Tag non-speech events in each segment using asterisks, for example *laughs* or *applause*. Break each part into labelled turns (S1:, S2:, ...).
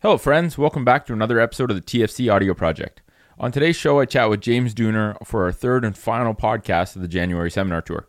S1: Hello, friends. Welcome back to another episode of the TFC Audio Project. On today's show, I chat with James Dooner for our third and final podcast of the January seminar tour.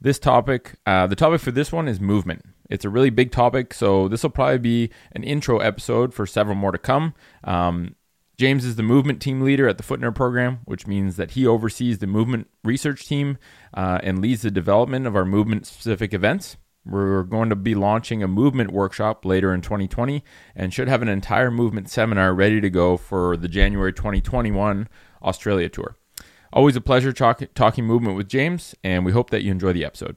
S1: This topic, uh, the topic for this one is movement. It's a really big topic, so this will probably be an intro episode for several more to come. Um, James is the movement team leader at the Footner program, which means that he oversees the movement research team uh, and leads the development of our movement specific events. We're going to be launching a movement workshop later in 2020 and should have an entire movement seminar ready to go for the January 2021 Australia tour. Always a pleasure talk- talking movement with James, and we hope that you enjoy the episode.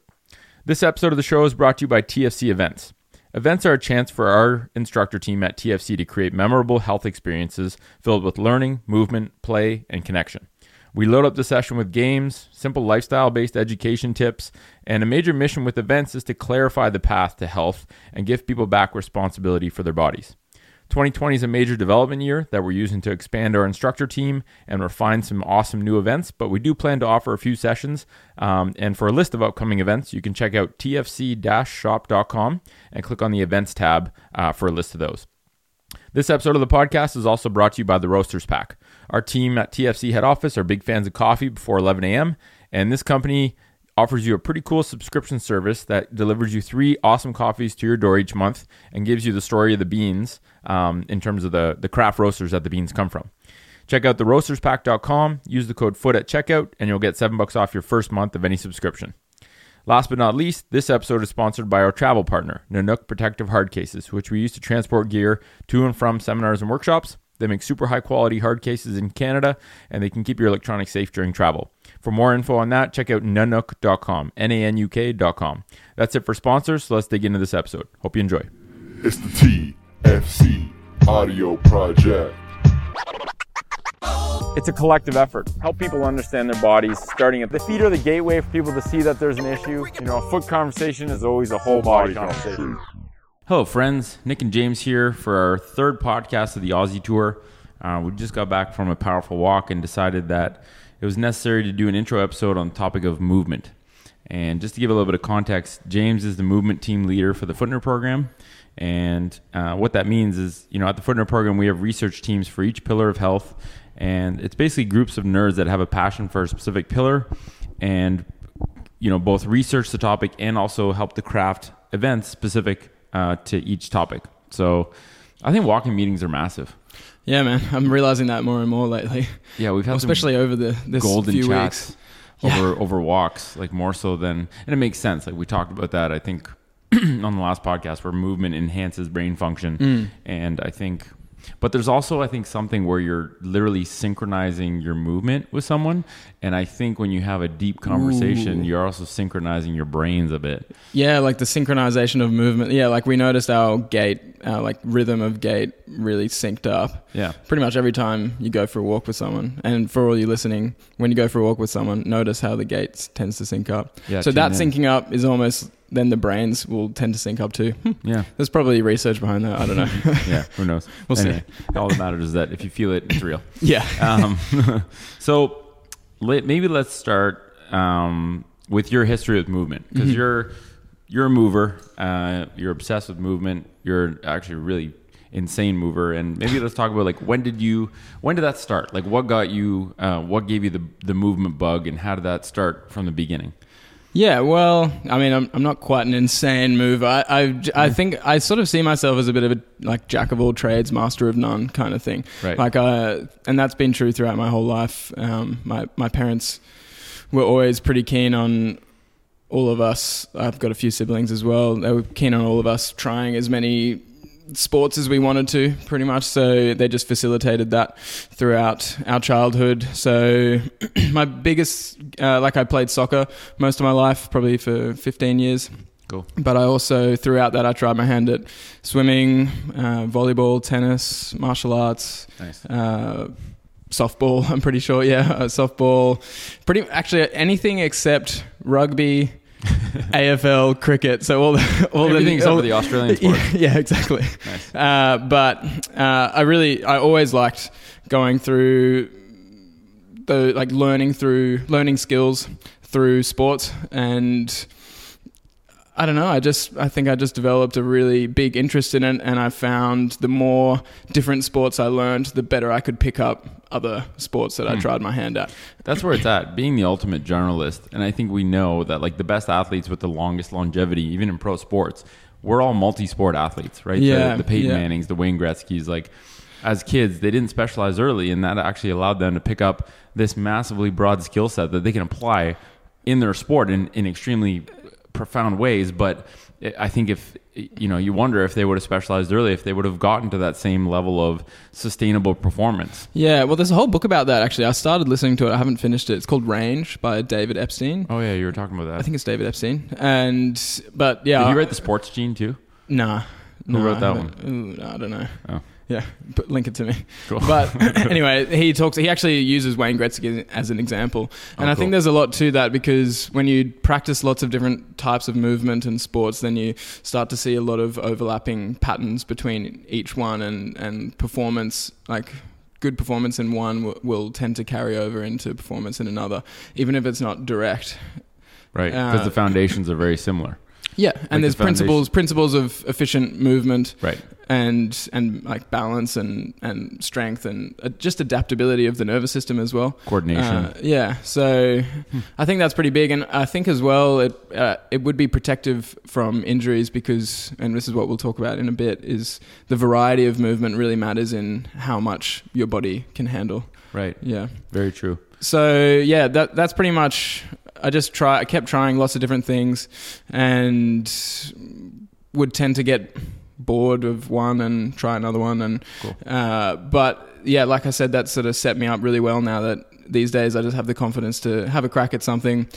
S1: This episode of the show is brought to you by TFC Events. Events are a chance for our instructor team at TFC to create memorable health experiences filled with learning, movement, play, and connection. We load up the session with games, simple lifestyle based education tips, and a major mission with events is to clarify the path to health and give people back responsibility for their bodies. 2020 is a major development year that we're using to expand our instructor team and refine some awesome new events, but we do plan to offer a few sessions. Um, and for a list of upcoming events, you can check out tfc shop.com and click on the events tab uh, for a list of those. This episode of the podcast is also brought to you by the Roasters Pack. Our team at TFC head office are big fans of coffee before 11 a.m., and this company offers you a pretty cool subscription service that delivers you three awesome coffees to your door each month and gives you the story of the beans um, in terms of the, the craft roasters that the beans come from. Check out the roasterspack.com, use the code FOOT at checkout, and you'll get seven bucks off your first month of any subscription. Last but not least, this episode is sponsored by our travel partner, Nanuk Protective Hard Cases, which we use to transport gear to and from seminars and workshops. They make super high quality hard cases in Canada, and they can keep your electronics safe during travel. For more info on that, check out nanuk.com, N A N U K.com. That's it for sponsors, so let's dig into this episode. Hope you enjoy.
S2: It's the TFC Audio Project.
S1: It's a collective effort. Help people understand their bodies, starting at the feet are the gateway for people to see that there's an issue. You know, a foot conversation is always a whole body conversation. Hello, friends. Nick and James here for our third podcast of the Aussie Tour. Uh, we just got back from a powerful walk and decided that it was necessary to do an intro episode on the topic of movement. And just to give a little bit of context, James is the movement team leader for the Footner program. And uh, what that means is, you know, at the Footner program, we have research teams for each pillar of health. And it's basically groups of nerds that have a passion for a specific pillar and, you know, both research the topic and also help to craft events specific uh, to each topic. So I think walking meetings are massive.
S3: Yeah, man, I'm realizing that more and more lately.
S1: Yeah, we've had some
S3: especially over the this
S1: golden
S3: few
S1: chats
S3: weeks.
S1: over over walks, like more so than, and it makes sense. Like we talked about that, I think, *clears throat* on the last podcast, where movement enhances brain function,
S3: Mm.
S1: and I think, but there's also I think something where you're literally synchronizing your movement with someone, and I think when you have a deep conversation,
S3: Ooh.
S1: you're also synchronizing your brains a bit.
S3: Yeah, like the synchronization of movement. Yeah, like we noticed our gait, our like rhythm of gait really synced up.
S1: Yeah,
S3: Pretty much every time you go for a walk with someone, and for all you listening, when you go for a walk with someone, notice how the gait tends to sync up.
S1: yeah.
S3: so that
S1: in.
S3: syncing up is almost then the brains will tend to sync up too. *laughs*
S1: Yeah,
S3: There's probably research behind that. I don't know. *laughs*
S1: yeah. Who knows? *laughs*
S3: We'll see.
S1: all that matters is that if you feel it, it's real.
S3: yeah.
S1: um, so maybe let's start um, with your history with movement because
S3: Mhm.
S1: you're you're a mover. Uh, you're obsessed with movement. You're actually a really insane mover. And maybe let's talk about like when did you when did that start? Like what got you? Uh, what gave you the the movement bug, and how did that start from the beginning?
S3: Yeah, well, I mean, I'm, I'm not quite an insane mover. I, I, I think I sort of see myself as a bit of a like jack of all trades, master of none kind of thing.
S1: Right.
S3: Like, uh, and that's been true throughout my whole life. Um, my my parents were always pretty keen on all of us. I've got a few siblings as well. They were keen on all of us trying as many sports as we wanted to, pretty much. So they just facilitated that throughout our childhood. So *clears throat* my biggest, uh, like I played soccer most of my life, probably for 15 years.
S1: Cool.
S3: But I also, throughout that, I tried my hand at swimming, uh, volleyball, tennis, martial arts,
S1: Nice.
S3: uh, softball. *laughs* I'm pretty sure, yeah, *laughs* softball. Pretty actually anything except rugby, *laughs* AFL, cricket. So all the *laughs* all
S1: Everything
S3: the all,
S1: for the Australian *laughs* sports.
S3: yeah, yeah, exactly.
S1: Nice.
S3: Uh, but uh, I really, I always liked going through the like learning through learning skills through sports, and I don't know. I just I think I just developed a really big interest in it, and I found the more different sports I learned, the better I could pick up other sports that I hmm. tried my hand at.
S1: That's where it's at. Being the ultimate generalist, and I think we know that like the best athletes with the longest longevity, even in pro sports, we're all multi-sport athletes, right?
S3: Yeah,
S1: the, the Peyton
S3: yeah.
S1: Mannings, the Wayne Gretzky's, like as kids, they didn't specialize early, and that actually allowed them to pick up this massively broad skill set that they can apply in their sport in, in extremely profound ways. But I think if you know, you wonder if they would have specialized early, if they would have gotten to that same level of sustainable performance.
S3: Yeah, well, there's a whole book about that actually. I started listening to it. I haven't finished it. It's called Range by David Epstein.
S1: Oh yeah, you were talking about that.
S3: I think it's David Epstein. And but yeah,
S1: Did you write the sports gene too?
S3: Nah.
S1: Who
S3: no,
S1: wrote that.
S3: Ooh, I don't know.
S1: Oh.
S3: Yeah, *laughs* but link it to me.
S1: Cool. *laughs*
S3: But *laughs* anyway, he talks. He actually uses Wayne Gretzky as an example, and
S1: Oh,
S3: I think there's a lot to that because when you practice lots of different types of movement and sports, then you start to see a lot of overlapping patterns between each one, and and performance like. Good performance in one will, will tend to carry over into performance in another, even if it's not direct.
S1: Right, because
S3: Uh,
S1: the foundations are very similar.
S3: Yeah,
S1: Like
S3: and
S1: the
S3: there's principles principles of efficient movement,
S1: Right.
S3: And and like balance and and strength and uh, just adaptability of the nervous system as well.
S1: Coordination.
S3: Uh, yeah, so I think that's pretty big, and I think as well it uh, it would be protective from injuries because, and this is what we'll talk about in a bit, is the variety of movement really matters in how much your body can handle.
S1: right.
S3: Yeah.
S1: Very true.
S3: So yeah, that that's pretty much. I just try. I kept trying lots of different things, and would tend to get bored of one and try another one. And
S1: Cool.
S3: uh, but yeah, like I said, that sort of set me up really well. Now that these days I just have the confidence to have a crack at something,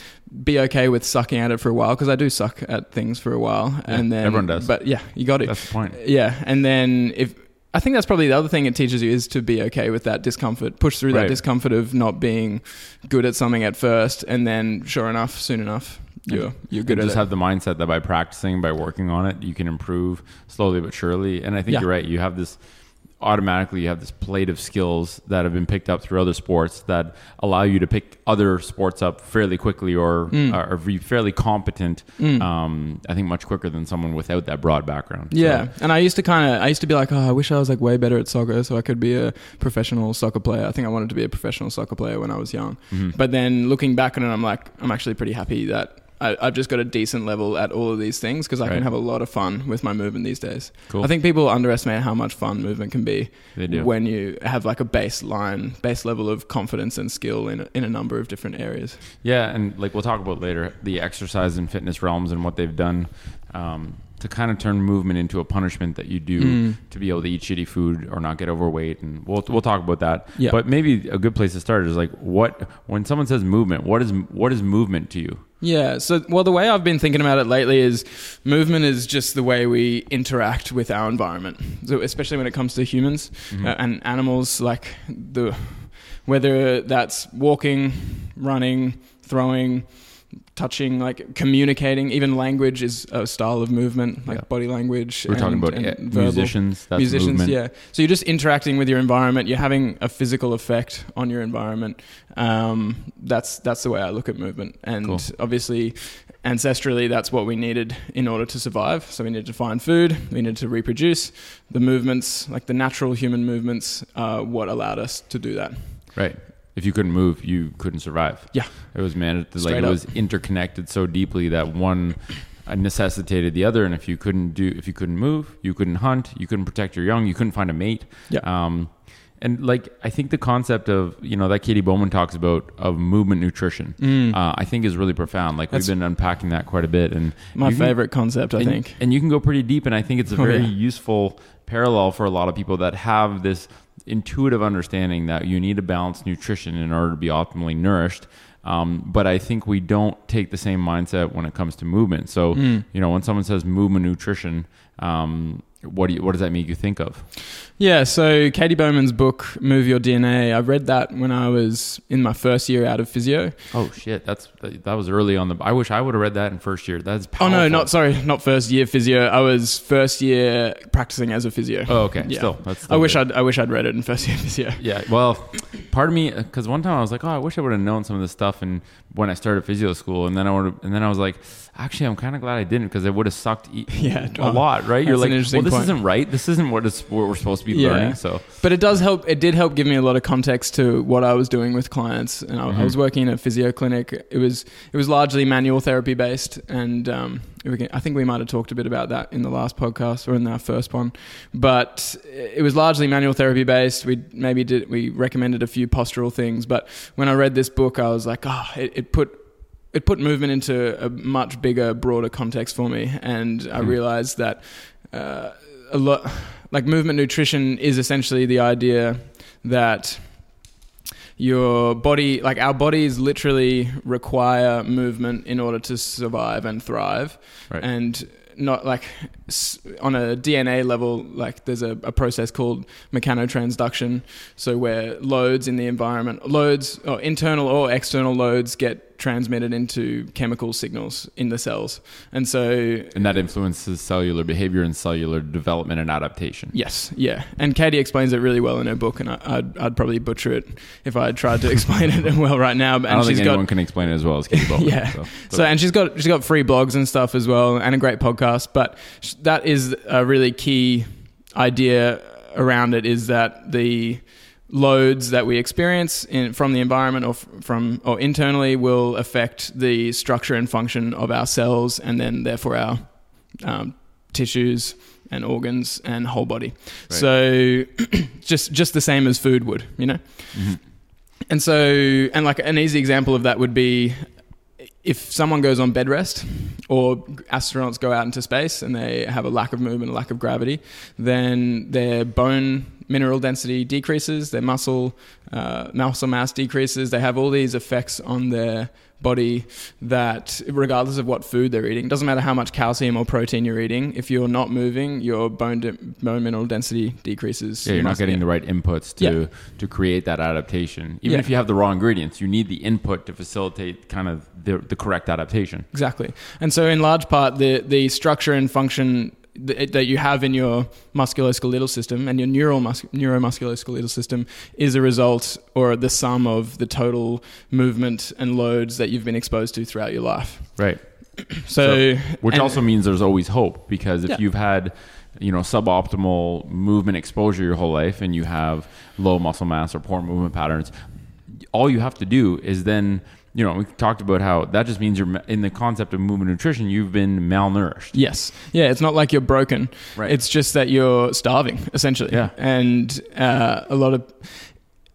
S3: be okay with sucking at it for a while because I do suck at things for a while,
S1: Yeah,
S3: and then
S1: everyone does.
S3: But yeah, you got it.
S1: That's the point.
S3: Yeah, and then if I think that's probably the other thing it teaches you is to be okay with that discomfort. Push through
S1: Right.
S3: that discomfort of not being good at something at first, and then sure enough, soon enough, you're you're good
S1: just
S3: it.
S1: have the mindset that by practicing, by working on it, you can improve slowly but surely. And I think
S3: Yeah.
S1: you're right. You have this automatically you have this plate of skills that have been picked up through other sports that allow you to pick other sports up fairly quickly or
S3: Mm.
S1: or, or be fairly competent um, i think much quicker than someone without that broad background So-
S3: yeah, and I used to kind of I used to be like, oh, I wish I was like way better at soccer, so I could be a professional soccer player. I think I wanted to be a professional soccer player when I was young.
S1: Mm-hmm.
S3: But then looking back on it, I'm like, I'm actually pretty happy that. I, I've just got a decent level at all of these things because I
S1: Right.
S3: can have a lot of fun with my movement these days.
S1: Cool.
S3: I think people underestimate how much fun movement can be when you have like a baseline, base level of confidence and skill in a, in a number of different areas.
S1: Yeah, and like we'll talk about later, the exercise and fitness realms and what they've done um, to kind of turn movement into a punishment that you do
S3: Mm.
S1: to be able to eat shitty food or not get overweight, and we'll we'll talk about that.
S3: Yeah.
S1: But maybe a good place to start is like what when someone says movement, what is what is movement to you?
S3: Yeah. So, well, the way I've been thinking about it lately is movement is just the way we interact with our environment. So, especially when it comes to humans uh, and animals, like the whether that's walking, running, throwing, touching, like communicating. Even language is a style of movement, like
S1: Yeah.
S3: body language.
S1: We're talking about
S3: and verbal.
S1: musicians.
S3: Musicians
S1: movement.
S3: yeah so you're just interacting with your environment you're having a physical effect on your environment um, that's that's the way i look at movement and
S1: Cool.
S3: obviously ancestrally that's what we needed in order to survive so we needed to find food we needed to reproduce the movements like the natural human movements are what allowed us to do that
S1: Right. If you couldn't move, you couldn't survive.
S3: Yeah.
S1: It was managed like
S3: Straight
S1: it
S3: up.
S1: was interconnected so deeply that one necessitated the other and if you couldn't do if you couldn't move, you couldn't hunt, you couldn't protect your young, you couldn't find a mate.
S3: Yeah.
S1: Um and like I think the concept of you know that Katy Bowman talks about of movement nutrition, uh, I think is really profound. Like
S3: Mm. That's-
S1: we've been unpacking that quite a bit, and
S3: my
S1: can-
S3: favorite concept i
S1: and,
S3: think
S1: and you can go pretty deep, and I think it's a
S3: Oh,
S1: very
S3: yeah.
S1: useful parallel for a lot of people that have this intuitive understanding that you need a balanced nutrition in order to be optimally nourished. Um, but I think we don't take the same mindset when it comes to movement. So,
S3: Mm.
S1: you know, when someone says movement nutrition, um, what do you, what does that make you think of?
S3: Yeah, so Katy Bowman's book, Move Your DNA, I read that when I was in my first year out of physio.
S1: Oh shit, that's that was early on the. I wish I would have read that in first year. That's
S3: Oh no, not sorry, not first year physio. I was first year practicing as a physio.
S1: Oh okay,
S3: Yeah.
S1: still that's.
S3: I wish
S1: good.
S3: I'd I wish I'd read it in first year physio.
S1: Yeah, well, part of me because one time I was like, oh, I wish I would have known some of this stuff, and when I started physio school, and then I would, and then I was like, actually, I'm kind of glad I didn't because it would have sucked e- *laughs*
S3: Yeah,
S1: a lot, right? You're like, well, this
S3: point.
S1: isn't right. This isn't what it's what we're supposed to be
S3: Yeah.
S1: learning. So
S3: But it does help. It did help give me a lot of context to what I was doing with clients. And I, I was working in a physio clinic. It was it was largely manual therapy based, and um, can, I think we might have talked a bit about that in the last podcast or in our first one. But it was largely manual therapy based. We maybe did we recommended a few postural things, but when I read this book, I was like, oh, it, it put it put movement into a much bigger, broader context for me, and I realized that uh, a lot, like movement nutrition, is essentially the idea that your body, like our bodies, literally require movement in order to survive and thrive,
S1: Right.
S3: and not like on a DNA level, like there's a, a process called mechanotransduction. So where loads in the environment, loads or internal or external loads get transmitted into chemical signals in the cells. And so
S1: and that influences cellular behavior and cellular development and adaptation.
S3: Yes, yeah, and Katy explains it really well in her book, and I, I'd, I'd probably butcher it if I tried to *laughs* explain it *laughs* well right now. But
S1: I don't
S3: and
S1: think anyone
S3: got
S1: can explain it as well as Katy Bowman. *laughs*
S3: yeah.
S1: So,
S3: So, and she's got she's got free blogs and stuff as well, and a great podcast. But that is a really key idea around it is that the loads that we experience in, from the environment or f- from or internally will affect the structure and function of our cells, and then therefore our um, tissues and organs and whole body. So *clears throat* just just the same as food would, you know. And so, and like an easy example of that would be if someone goes on bed rest or astronauts go out into space and they have a lack of movement, a lack of gravity, then their bone mineral density decreases, their muscle uh, muscle mass decreases. They have all these effects on their body that, regardless of what food they're eating, doesn't matter how much calcium or protein you're eating. If you're not moving, your bone de- bone mineral density decreases.
S1: Yeah, you're not getting
S3: yeah.
S1: the right inputs to
S3: Yeah.
S1: to create that adaptation. Even
S3: Yeah.
S1: if you have the raw ingredients, you need the input to facilitate kind of the, the correct adaptation.
S3: Exactly. And so, in large part, the, the structure and function th- that you have in your musculoskeletal system and your neural mus- neuromusculoskeletal system is a result or the sum of the total movement and loads that you've been exposed to throughout your life.
S1: Right. *clears throat*
S3: So,
S1: Which
S3: and-
S1: also means there's always hope because if
S3: Yeah.
S1: you've had you know suboptimal movement exposure your whole life and you have low muscle mass or poor movement patterns all you have to do is then you know we talked about how that just means you're in the concept of movement nutrition you've been malnourished
S3: Yes. Yeah, it's not like you're broken.
S1: Right.
S3: It's just that you're starving, essentially.
S1: Yeah.
S3: And uh, a lot of,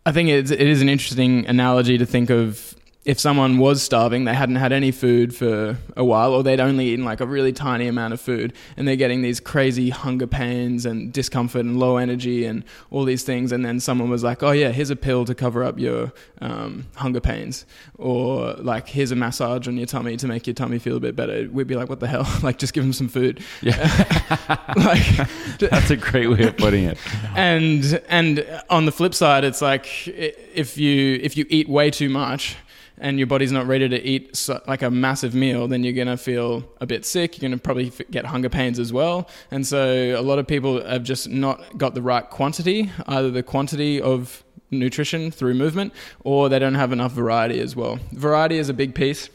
S3: I think it's, it is an interesting analogy to think of if someone was starving, they hadn't had any food for a while, or they'd only eaten like a really tiny amount of food, and they're getting these crazy hunger pains and discomfort and low energy and all these things. And then someone was like, "Oh yeah, here's a pill to cover up your um, hunger pains," or like, "Here's a massage on your tummy to make your tummy feel a bit better." We'd be like, "What the hell?" *laughs* like, just give them some food. *laughs* like, *laughs*
S1: that's a great way of putting it
S3: and and on the flip side it's like if you if you eat way too much and your body's not ready to eat so, like a massive meal then you're going to feel a bit sick you're going to probably f- get hunger pains as well and so a lot of people have just not got the right quantity either the quantity of nutrition through movement or they don't have enough variety as well variety is a big piece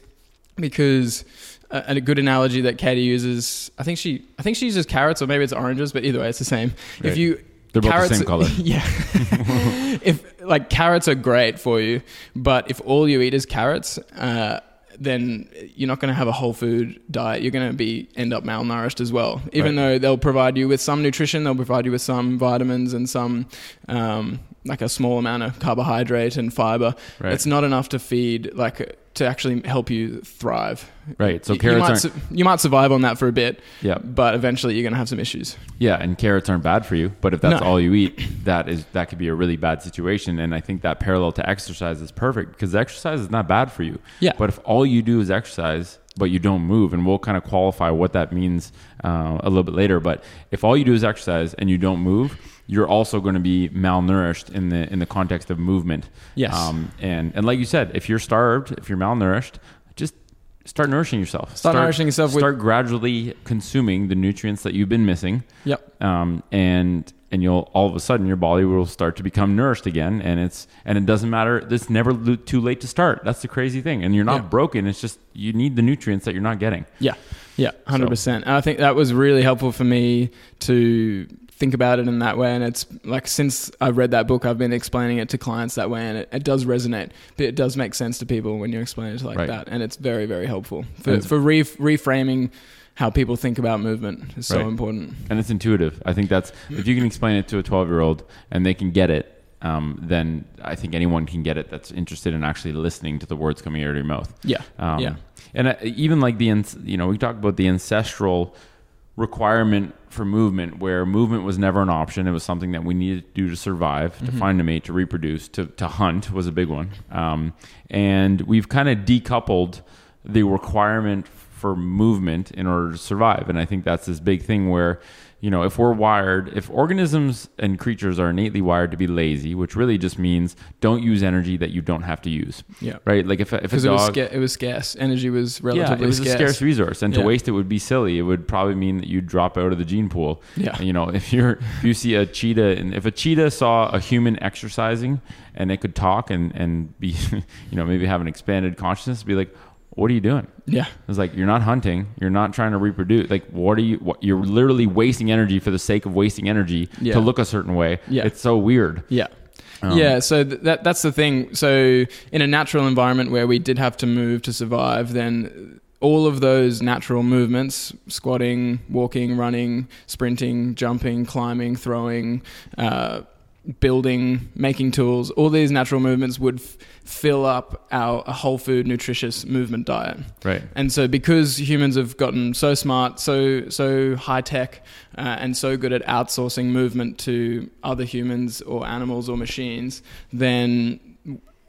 S3: because uh, a good analogy that Katy uses, I think she, I think she uses carrots or maybe it's oranges, but either way, it's the same.
S1: Right.
S3: If you
S1: They're both the
S3: carrots,
S1: same color. *laughs*
S3: yeah. *laughs* if like carrots are great for you, but if all you eat is carrots, uh, then you're not going to have a whole food diet. You're going to be end up malnourished as well. Even
S1: Right.
S3: though they'll provide you with some nutrition, they'll provide you with some vitamins and some um, like a small amount of carbohydrate and fiber.
S1: Right.
S3: It's not enough to feed like to actually help you thrive.
S1: right so
S3: You-
S1: carrots
S3: you might, su- you might survive on that for a bit,
S1: yeah
S3: but eventually you're going to have some issues.
S1: Yeah, and carrots aren't bad for you, but if that's
S3: No.
S1: all you eat, that is that could be a really bad situation. And I think that parallel to exercise is perfect because exercise is not bad for you.
S3: Yeah.
S1: But if all you do is exercise, but you don't move, and we'll kind of qualify what that means uh, a little bit later. But if all you do is exercise and you don't move, you're also going to be malnourished in the in the context of movement.
S3: Yes.
S1: Um, and and like you said, if you're starved, if you're malnourished, just start nourishing yourself.
S3: Start nourishing yourself with-
S1: Start gradually consuming the nutrients that you've been missing
S3: Yep.
S1: um, and and you'll all of a sudden your body will start to become nourished again and it's and it doesn't matter it's never lo- too late to start that's the crazy thing and you're not
S3: Yeah.
S1: broken it's just you need the nutrients that you're not getting
S3: Yeah, yeah, hundred percent. And I think that was really helpful for me to think about it in that way. And it's like since I've read that book, I've been explaining it to clients that way, and it, it does resonate. But it does make sense to people when you explain it like
S1: Right.
S3: that, and it's very, very helpful for for re- reframing how people think about movement. is so
S1: Right.
S3: important.
S1: and it's intuitive i think that's if you can explain it to a 12 year old and they can get it um, then i think anyone can get it that's interested in actually listening to the words coming out of your mouth
S3: Yeah,
S1: Um,
S3: yeah,
S1: And uh, even like the, you know, we talked about the ancestral requirement for movement, where movement was never an option. It was something that we needed to do to survive, to find a mate, to reproduce, to, to hunt was a big one. Um, and we've kind of decoupled the requirement for movement in order to survive. And I think that's this big thing where, you know, if we're wired, if organisms and creatures are innately wired to be lazy, which really just means don't use energy that you don't have to use.
S3: yeah.
S1: Right? Like if if a
S3: Because it was
S1: dog,
S3: sca- it was scarce. Energy was relatively yeah,
S1: it was
S3: scarce.
S1: a scarce resource, and to waste it would be silly. It would probably mean that you'd drop out of the gene pool.
S3: Yeah.
S1: You know, *laughs* if you're if you see a cheetah, and if a cheetah saw a human exercising, and it could talk and and be, *laughs* you know, maybe have an expanded consciousness, be like, what are you doing?
S3: Yeah,
S1: It's like you're not hunting, you're not trying to reproduce. Like, what are you? What, you're literally wasting energy for the sake of wasting energy
S3: Yeah.
S1: to look a certain way.
S3: Yeah.
S1: It's so weird.
S3: Yeah.
S1: Um,
S3: yeah, so th- that that's the thing. So in a natural environment where we did have to move to survive, then all of those natural movements squatting, walking, running, sprinting, jumping, climbing, throwing, uh, building, making tools all these natural movements would f- fill up our a whole food, nutritious movement diet.
S1: Right.
S3: And so, because humans have gotten so smart, so so high tech, uh, and so good at outsourcing movement to other humans or animals or machines, then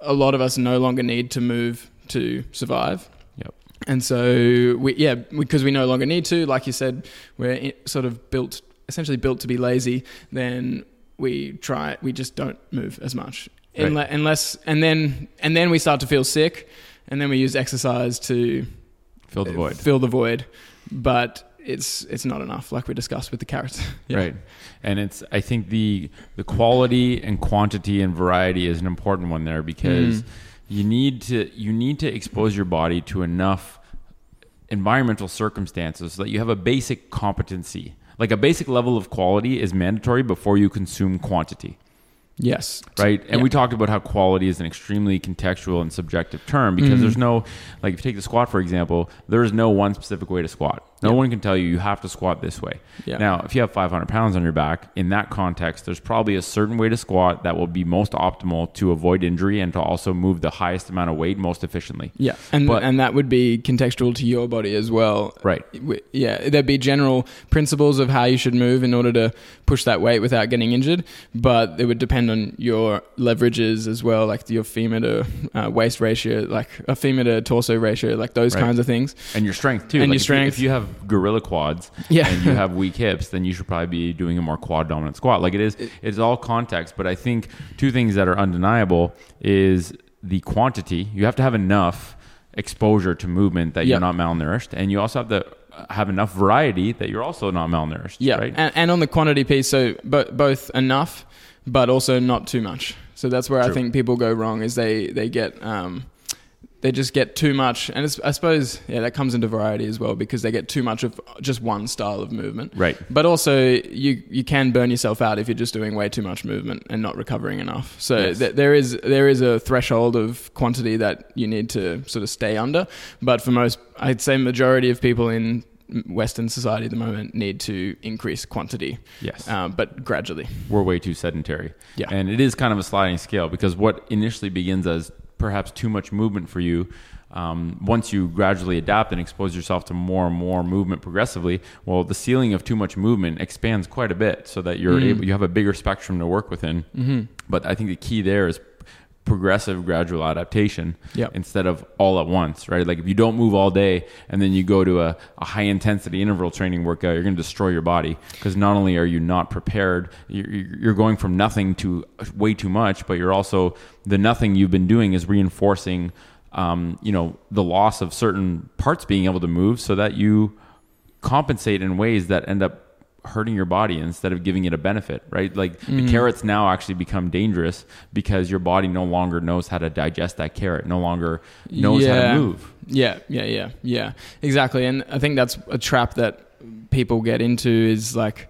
S3: a lot of us no longer need to move to survive.
S1: Yep.
S3: And so, we yeah, because we no longer need to, like you said, we're sort of built, essentially built to be lazy. Then we try, we just don't move as much,
S1: Right.
S3: Unle- unless, and then and then we start to feel sick, and then we use exercise to
S1: Fill the void.
S3: fill the void, but it's it's not enough, like we discussed with the carrots. Yeah. *laughs*
S1: Right. And it's I think the the quality and quantity and variety is an important one there because
S3: Mm.
S1: you need to you need to expose your body to enough environmental circumstances so that you have a basic competency. Like a basic level of quality is mandatory before you consume quantity.
S3: Yes.
S1: right? And
S3: Yeah.
S1: we talked about how quality is an extremely contextual and subjective term because
S3: Mhm.
S1: there's no, like, if you take the squat for example, there is no one specific way to squat. No
S3: Yeah.
S1: one can tell you you have to squat this way.
S3: Yeah.
S1: Now, if you have 500 pounds on your back, in that context, there's probably a certain way to squat that will be most optimal to avoid injury and to also move the highest amount of weight most efficiently.
S3: Yeah, and
S1: But-
S3: and that would be contextual to your body as well.
S1: Right.
S3: Yeah, there'd be general principles of how you should move in order to push that weight without getting injured, but it would depend on your leverages as well, like your femur to uh, waist ratio, like a femur to torso ratio, like those
S1: Right.
S3: kinds of things.
S1: And your strength too.
S3: And
S1: Like,
S3: your
S1: if you-
S3: strength.
S1: If you have gorilla quads
S3: Yeah.
S1: and you *laughs* have weak hips, then you should probably be doing a more quad dominant squat. Like it is, it's all context. But I think two things that are undeniable is the quantity. You have to have enough exposure to movement that
S3: Yeah.
S1: you're not malnourished, and you also have to have enough variety that you're also not malnourished.
S3: Yeah,
S1: Right.
S3: and, and on the quantity piece, so bo- both enough, but also not too much. So that's where I think people go wrong is they they get um, they just get too much, and it's, I suppose yeah that comes into variety as well because they get too much of just one style of movement.
S1: Right.
S3: But also you you can burn yourself out if you're just doing way too much movement and not recovering enough. So
S1: Yes.
S3: th- there is there is a threshold of quantity that you need to sort of stay under. But for most, I'd say majority of people in Western society at the moment need to increase quantity,
S1: Yes.
S3: uh, but gradually.
S1: we're way too sedentary.
S3: Yeah.
S1: And it is kind of a sliding scale because what initially begins as perhaps too much movement for you, um, once you gradually adapt and expose yourself to more and more movement progressively, well, the ceiling of too much movement expands quite a bit so that you're
S3: Mm.
S1: able, you have a bigger spectrum to work within.
S3: Mm-hmm.
S1: But I think the key there is progressive gradual adaptation
S3: Yep.
S1: instead of all at once right like if you don't move all day and then you go to a, a high intensity interval training workout you're going to destroy your body because not only are you not prepared you're, you're going from nothing to way too much but you're also the nothing you've been doing is reinforcing um, you know the loss of certain parts being able to move so that you compensate in ways that end up hurting your body instead of giving it a benefit, right? Like
S3: Mm-hmm.
S1: the carrots now actually become dangerous because your body no longer knows how to digest that carrot, no longer knows how to move.
S3: Yeah, yeah, yeah, yeah. Exactly. And I think that's a trap that people get into is like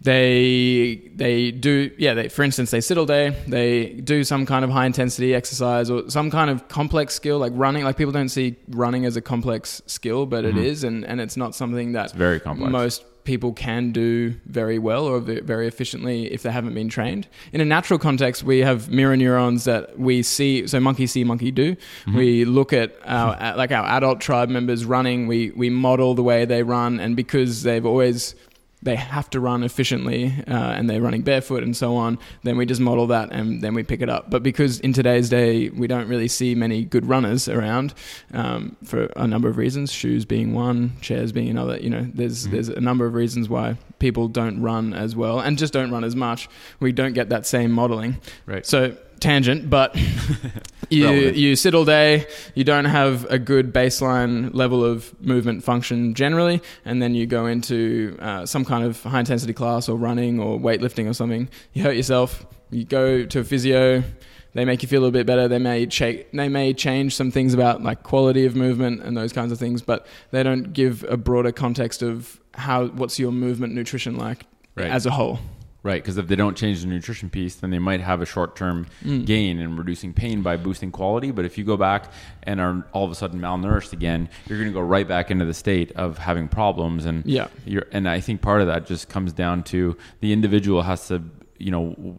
S3: they they do yeah they for instance they sit all day they do some kind of high intensity exercise or some kind of complex skill like running like people don't see running as a complex skill but it is and and it's not something that
S1: It's very complex.
S3: most people can do very well or very efficiently if they haven't been trained. In a natural context, we have mirror neurons that we see. So monkey see, monkey do. Mm-hmm. We look at our at- like our adult tribe members running. We we model the way they run, and because they've always they have to run efficiently uh, and they're running barefoot and so on, then we just model that and then we pick it up. But because in today's day we don't really see many good runners around um, for a number of reasons, shoes being one, chairs being another. You know, there's there's a number of reasons why people don't run as well and just don't run as much. We don't get that same modeling.
S1: Right.
S3: So tangent, but *laughs* you you sit all day, you don't have a good baseline level of movement function generally, and then you go into uh, some kind of high intensity class or running or weightlifting or something. You hurt yourself. You go to a physio. They make you feel a little bit better. They may cha- they may change some things about like quality of movement and those kinds of things, but they don't give a broader context of how what's your movement nutrition like
S1: Right.
S3: as a whole.
S1: Right, because if they don't change the nutrition piece, then they might have a short term
S3: Mm.
S1: gain in reducing pain by boosting quality. But if you go back and are all of a sudden malnourished again, you're going to go right back into the state of having problems. And
S3: Yeah.
S1: you're, and I think part of that just comes down to the individual has to, you know,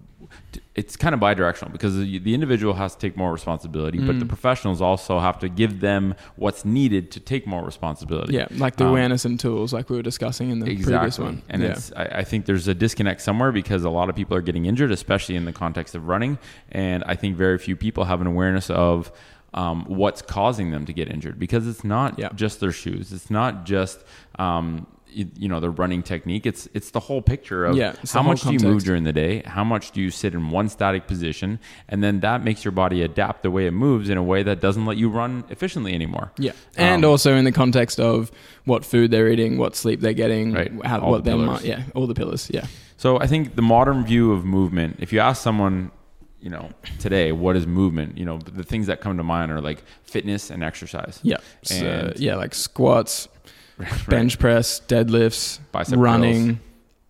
S1: it's kind of bidirectional because the individual has to take more responsibility, but
S3: Mm.
S1: the professionals also have to give them what's needed to take more responsibility.
S3: Yeah, like the
S1: Um,
S3: awareness and tools, like we were discussing in the previous one.
S1: and
S3: yeah.
S1: it's I, I think there's a disconnect somewhere because a lot of people are getting injured, especially in the context of running, and I think very few people have an awareness of um, what's causing them to get injured because it's not
S3: Yeah.
S1: just their shoes, it's not just um, you, know their running technique. It's it's the whole picture of
S3: Yeah,
S1: how much do you move during the day, how much do you sit in one static position, and then that makes your body adapt the way it moves in a way that doesn't let you run efficiently anymore.
S3: Yeah, and
S1: Um,
S3: also in the context of what food they're eating, what sleep they're getting,
S1: Right.
S3: how,
S1: All
S3: what
S1: the
S3: their mi-
S1: pillars.
S3: yeah, all the pillars. Yeah,
S1: So I think the modern view of movement, if you ask someone, you know, today, what is movement? You know, the things that come to mind are like fitness and exercise.
S3: yeah, so, yeah, like squats,
S1: Right.
S3: bench press, deadlifts,
S1: Bicep
S3: running,
S1: curls.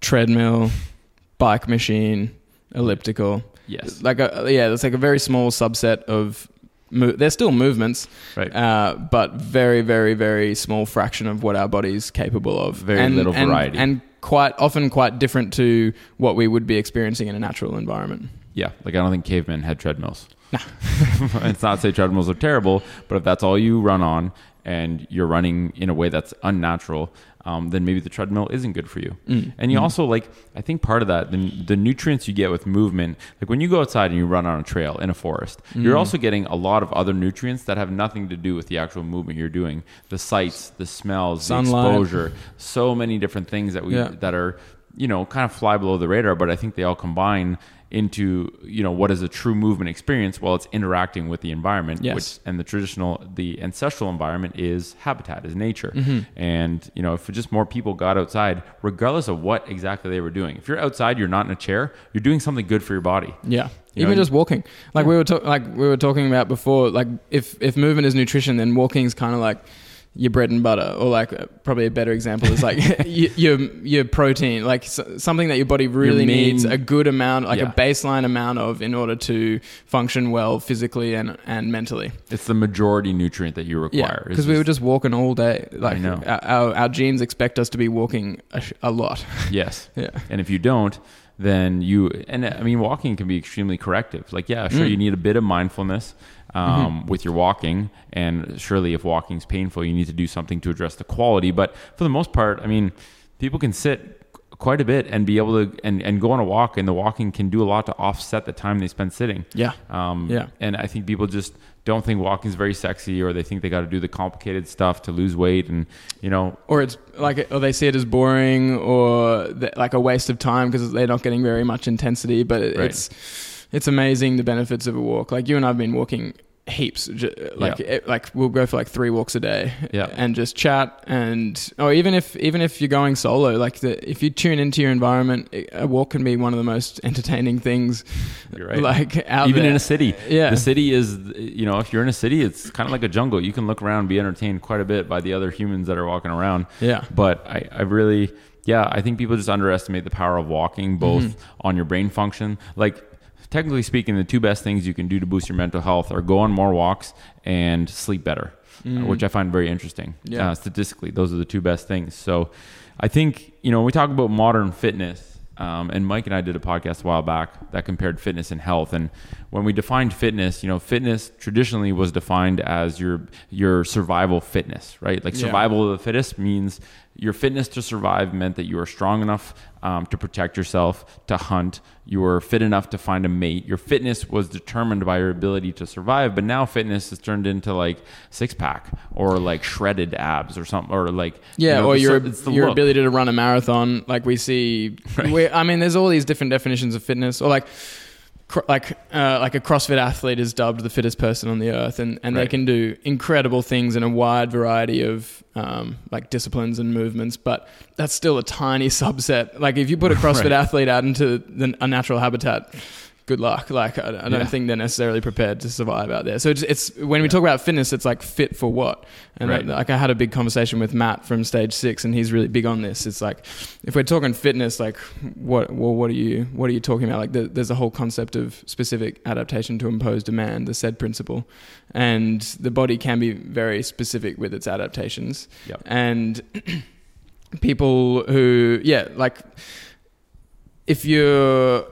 S3: treadmill, bike machine, elliptical.
S1: Yes.
S3: Like a yeah, it's like a very small subset of. Mo- they're still movements,
S1: Right.
S3: uh, but very, very, very small fraction of what our body's capable of.
S1: Very little
S3: and,
S1: variety.
S3: and quite often quite different to what we would be experiencing in a natural environment.
S1: Yeah. Like I don't think cavemen had treadmills. Nah. *laughs* it's not to say treadmills are terrible, but if that's all you run on and you're running in a way that's unnatural, um, then maybe the treadmill isn't good for you.
S3: Mm.
S1: And you also like, I think part of that, the, the nutrients you get with movement, like when you go outside and you run on a trail in a forest,
S3: Mm.
S1: you're also getting a lot of other nutrients that have nothing to do with the actual movement you're doing. The sights, the smells,
S3: Sunlight.
S1: the exposure, so many different things that we
S3: Yeah.
S1: that are you know kind of fly below the radar, but I think they all combine into you know what is a true movement experience while it's interacting with the environment
S3: Yes.
S1: which and the traditional the ancestral environment is habitat is nature
S3: Mm-hmm.
S1: and you know if just more people got outside regardless of what exactly they were doing if you're outside you're not in a chair you're doing something good for your body
S3: Yeah.
S1: You
S3: Even
S1: know,
S3: just walking, like we were talk- like we were talking about before, like if if movement is nutrition, then walking is kind of like your bread and butter, or like uh, probably a better example is like *laughs* your your protein, like something that your body really needs a good amount, like
S1: Yeah.
S3: a baseline amount of, in order to function well physically and and mentally.
S1: it's the majority nutrient that you
S3: Yeah,
S1: require
S3: because we were just walking all day. Like
S1: know.
S3: Our, our our genes expect us to be walking a, a lot. *laughs*
S1: yes
S3: yeah.
S1: And if you don't, then you and I mean walking can be extremely corrective. Like yeah, sure
S3: Mm.
S1: you need a bit of mindfulness um,
S3: Mm-hmm.
S1: with your walking, and surely if walking is painful, you need to do something to address the quality. But for the most part, I mean, people can sit quite a bit and be able to and, and go on a walk, and the walking can do a lot to offset the time they spend sitting.
S3: Yeah.
S1: Um,
S3: Yeah.
S1: And I think people just don't think walking is very sexy, or they think they got to do the complicated stuff to lose weight, and you know,
S3: or it's like or they see it as boring or like a waste of time because they're not getting very much intensity but it,
S1: Right.
S3: it's it's amazing the benefits of a walk like you and i've been walking heaps. Like
S1: Yeah.
S3: it, like we'll go for like three walks a day,
S1: Yeah.
S3: and just chat, and or even if even if you're going solo, like the, if you tune into your environment, a walk can be one of the most *laughs* entertaining things.
S1: Right.
S3: Like out
S1: even
S3: there.
S1: in a city.
S3: Yeah.
S1: The city is, you know, if you're in a city, it's kind of like a jungle. You can look around and be entertained quite a bit by the other humans that are walking around.
S3: Yeah.
S1: But I, I really, yeah, I think people just underestimate the power of walking, both
S3: Mm-hmm.
S1: on your brain function. Like, technically speaking, the two best things you can do to boost your mental health are go on more walks and sleep better, uh, which I find very interesting.
S3: Mm. Yeah.
S1: Uh, statistically, those are the two best things. So I think, you know, when we talk about modern fitness, um, and Mike and I did a podcast a while back that compared fitness and health. And when we defined fitness, you know, fitness traditionally was defined as your your survival fitness, right? Like
S3: Yeah.
S1: survival of the fittest means your fitness to survive meant that you were strong enough um, to protect yourself, to hunt. You were fit enough to find a mate. Your fitness was determined by your ability to survive. But now fitness has turned into like six pack or like shredded abs or something, or like
S3: Yeah,
S1: you know,
S3: or your your
S1: look.
S3: ability to run a marathon, like we see. We, I mean, there's all these different definitions of fitness, or like, like, uh, like a CrossFit athlete is dubbed the fittest person on the earth, and and they can do incredible things in a wide variety of um, like disciplines and movements. But that's still a tiny *laughs* subset. Like if you put a *laughs* CrossFit
S1: Right.
S3: athlete out into the, a natural habitat. Good luck. Like I, I don't
S1: Yeah.
S3: think they're necessarily prepared to survive out there. So it's, it's when we talk about fitness, it's like fit for what? And
S1: Right.
S3: like I had a big conversation with Matt from Stage Six, and he's really big on this. It's like if we're talking fitness, like what well, what are you what are you talking about? Like the, there's a whole concept of specific adaptation to impose demand, the SAID principle, and the body can be very specific with its adaptations.
S1: Yep.
S3: And *clears throat* people who yeah like if you're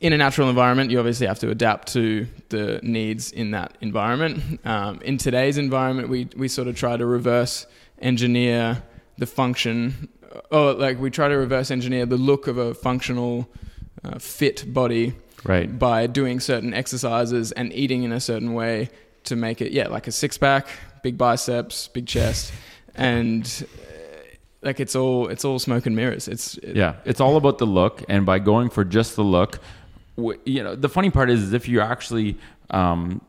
S3: in a natural environment, you obviously have to adapt to the needs in that environment. Um, in today's environment, we, we sort of try to reverse engineer the function, or like we try to reverse engineer the look of a functional, uh, fit body
S1: Right.
S3: by doing certain exercises and eating in a certain way to make it, yeah, like a six pack, big biceps, big chest, *laughs* and uh, like it's all it's all smoke and mirrors. It's
S1: Yeah, it's all about the look, and by going for just the look, you know, the funny part is, is if you're actually um,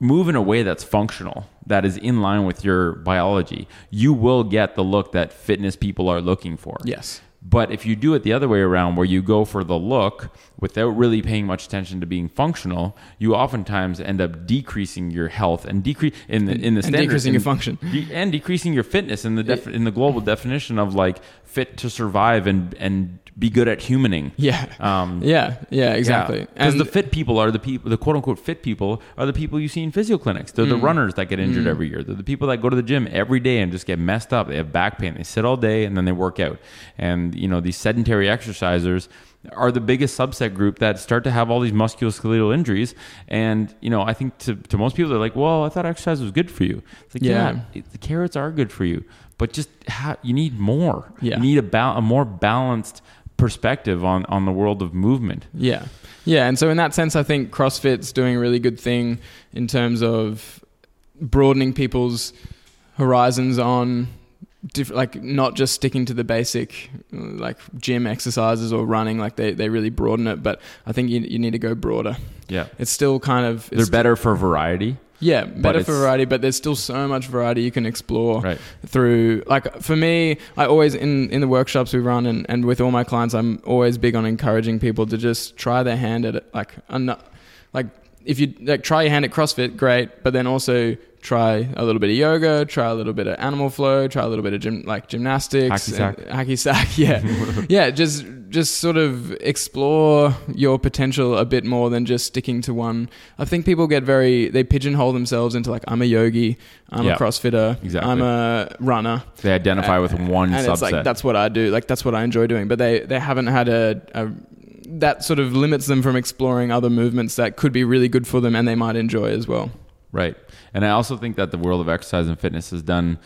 S1: move in a way that's functional, that is in line with your biology, you will get the look that fitness people are looking for.
S3: yes.
S1: But if you do it the other way around, where you go for the look without really paying much attention to being functional, you oftentimes end up decreasing your health and decrease in the in the
S3: and
S1: standard-
S3: decreasing your function.
S1: de- and decreasing your fitness in the def- in the global definition of like fit to survive and and be good at humaning.
S3: Yeah.
S1: Um,
S3: Yeah, yeah, exactly.
S1: Because
S3: And
S1: the fit people are the people, the quote unquote fit people are the people you see in physio clinics. They're
S3: Mm.
S1: the runners that get injured every year. They're the people that go to the gym every day and just get messed up. They have back pain. They sit all day and then they work out. And, you know, these sedentary exercisers are the biggest subset group that start to have all these musculoskeletal injuries. And, you know, I think to, to most people, they're like, well, I thought exercise was good for you. It's like, yeah,
S3: Yeah.
S1: the carrots are good for you, but just ha- you need more.
S3: Yeah.
S1: You need a, ba- a more balanced perspective on, on the world of movement.
S3: Yeah. Yeah. And so, in that sense, I think CrossFit's doing a really good thing in terms of broadening people's horizons on. Diff- like not just sticking to the basic like gym exercises or running like they, they really broaden it but i think you, you need to go broader
S1: Yeah.
S3: it's still kind of
S1: They're better for variety.
S3: yeah better for variety but there's still so much variety you can explore
S1: Right.
S3: through like for me i always in in the workshops we run and, and with all my clients i'm always big on encouraging people to just try their hand at it like ano- like if you like try your hand at crossfit great but then also try a little bit of yoga try a little bit of animal flow try a little bit of gym like gymnastics
S1: Hacky sack.
S3: and- hacky sack *laughs* yeah *laughs* yeah just just sort of explore your potential a bit more than just sticking to one i think people get very they pigeonhole themselves into like i'm a yogi i'm
S1: Yeah,
S3: a crossfitter
S1: exactly.
S3: i'm a runner
S1: They identify with one
S3: and
S1: subset.
S3: it's like that's what I do. Like that's what I enjoy doing. But they they haven't had a, a that sort of limits them from exploring other movements that could be really good for them and they might enjoy as well.
S1: right. And I also think that the world of exercise and fitness has done,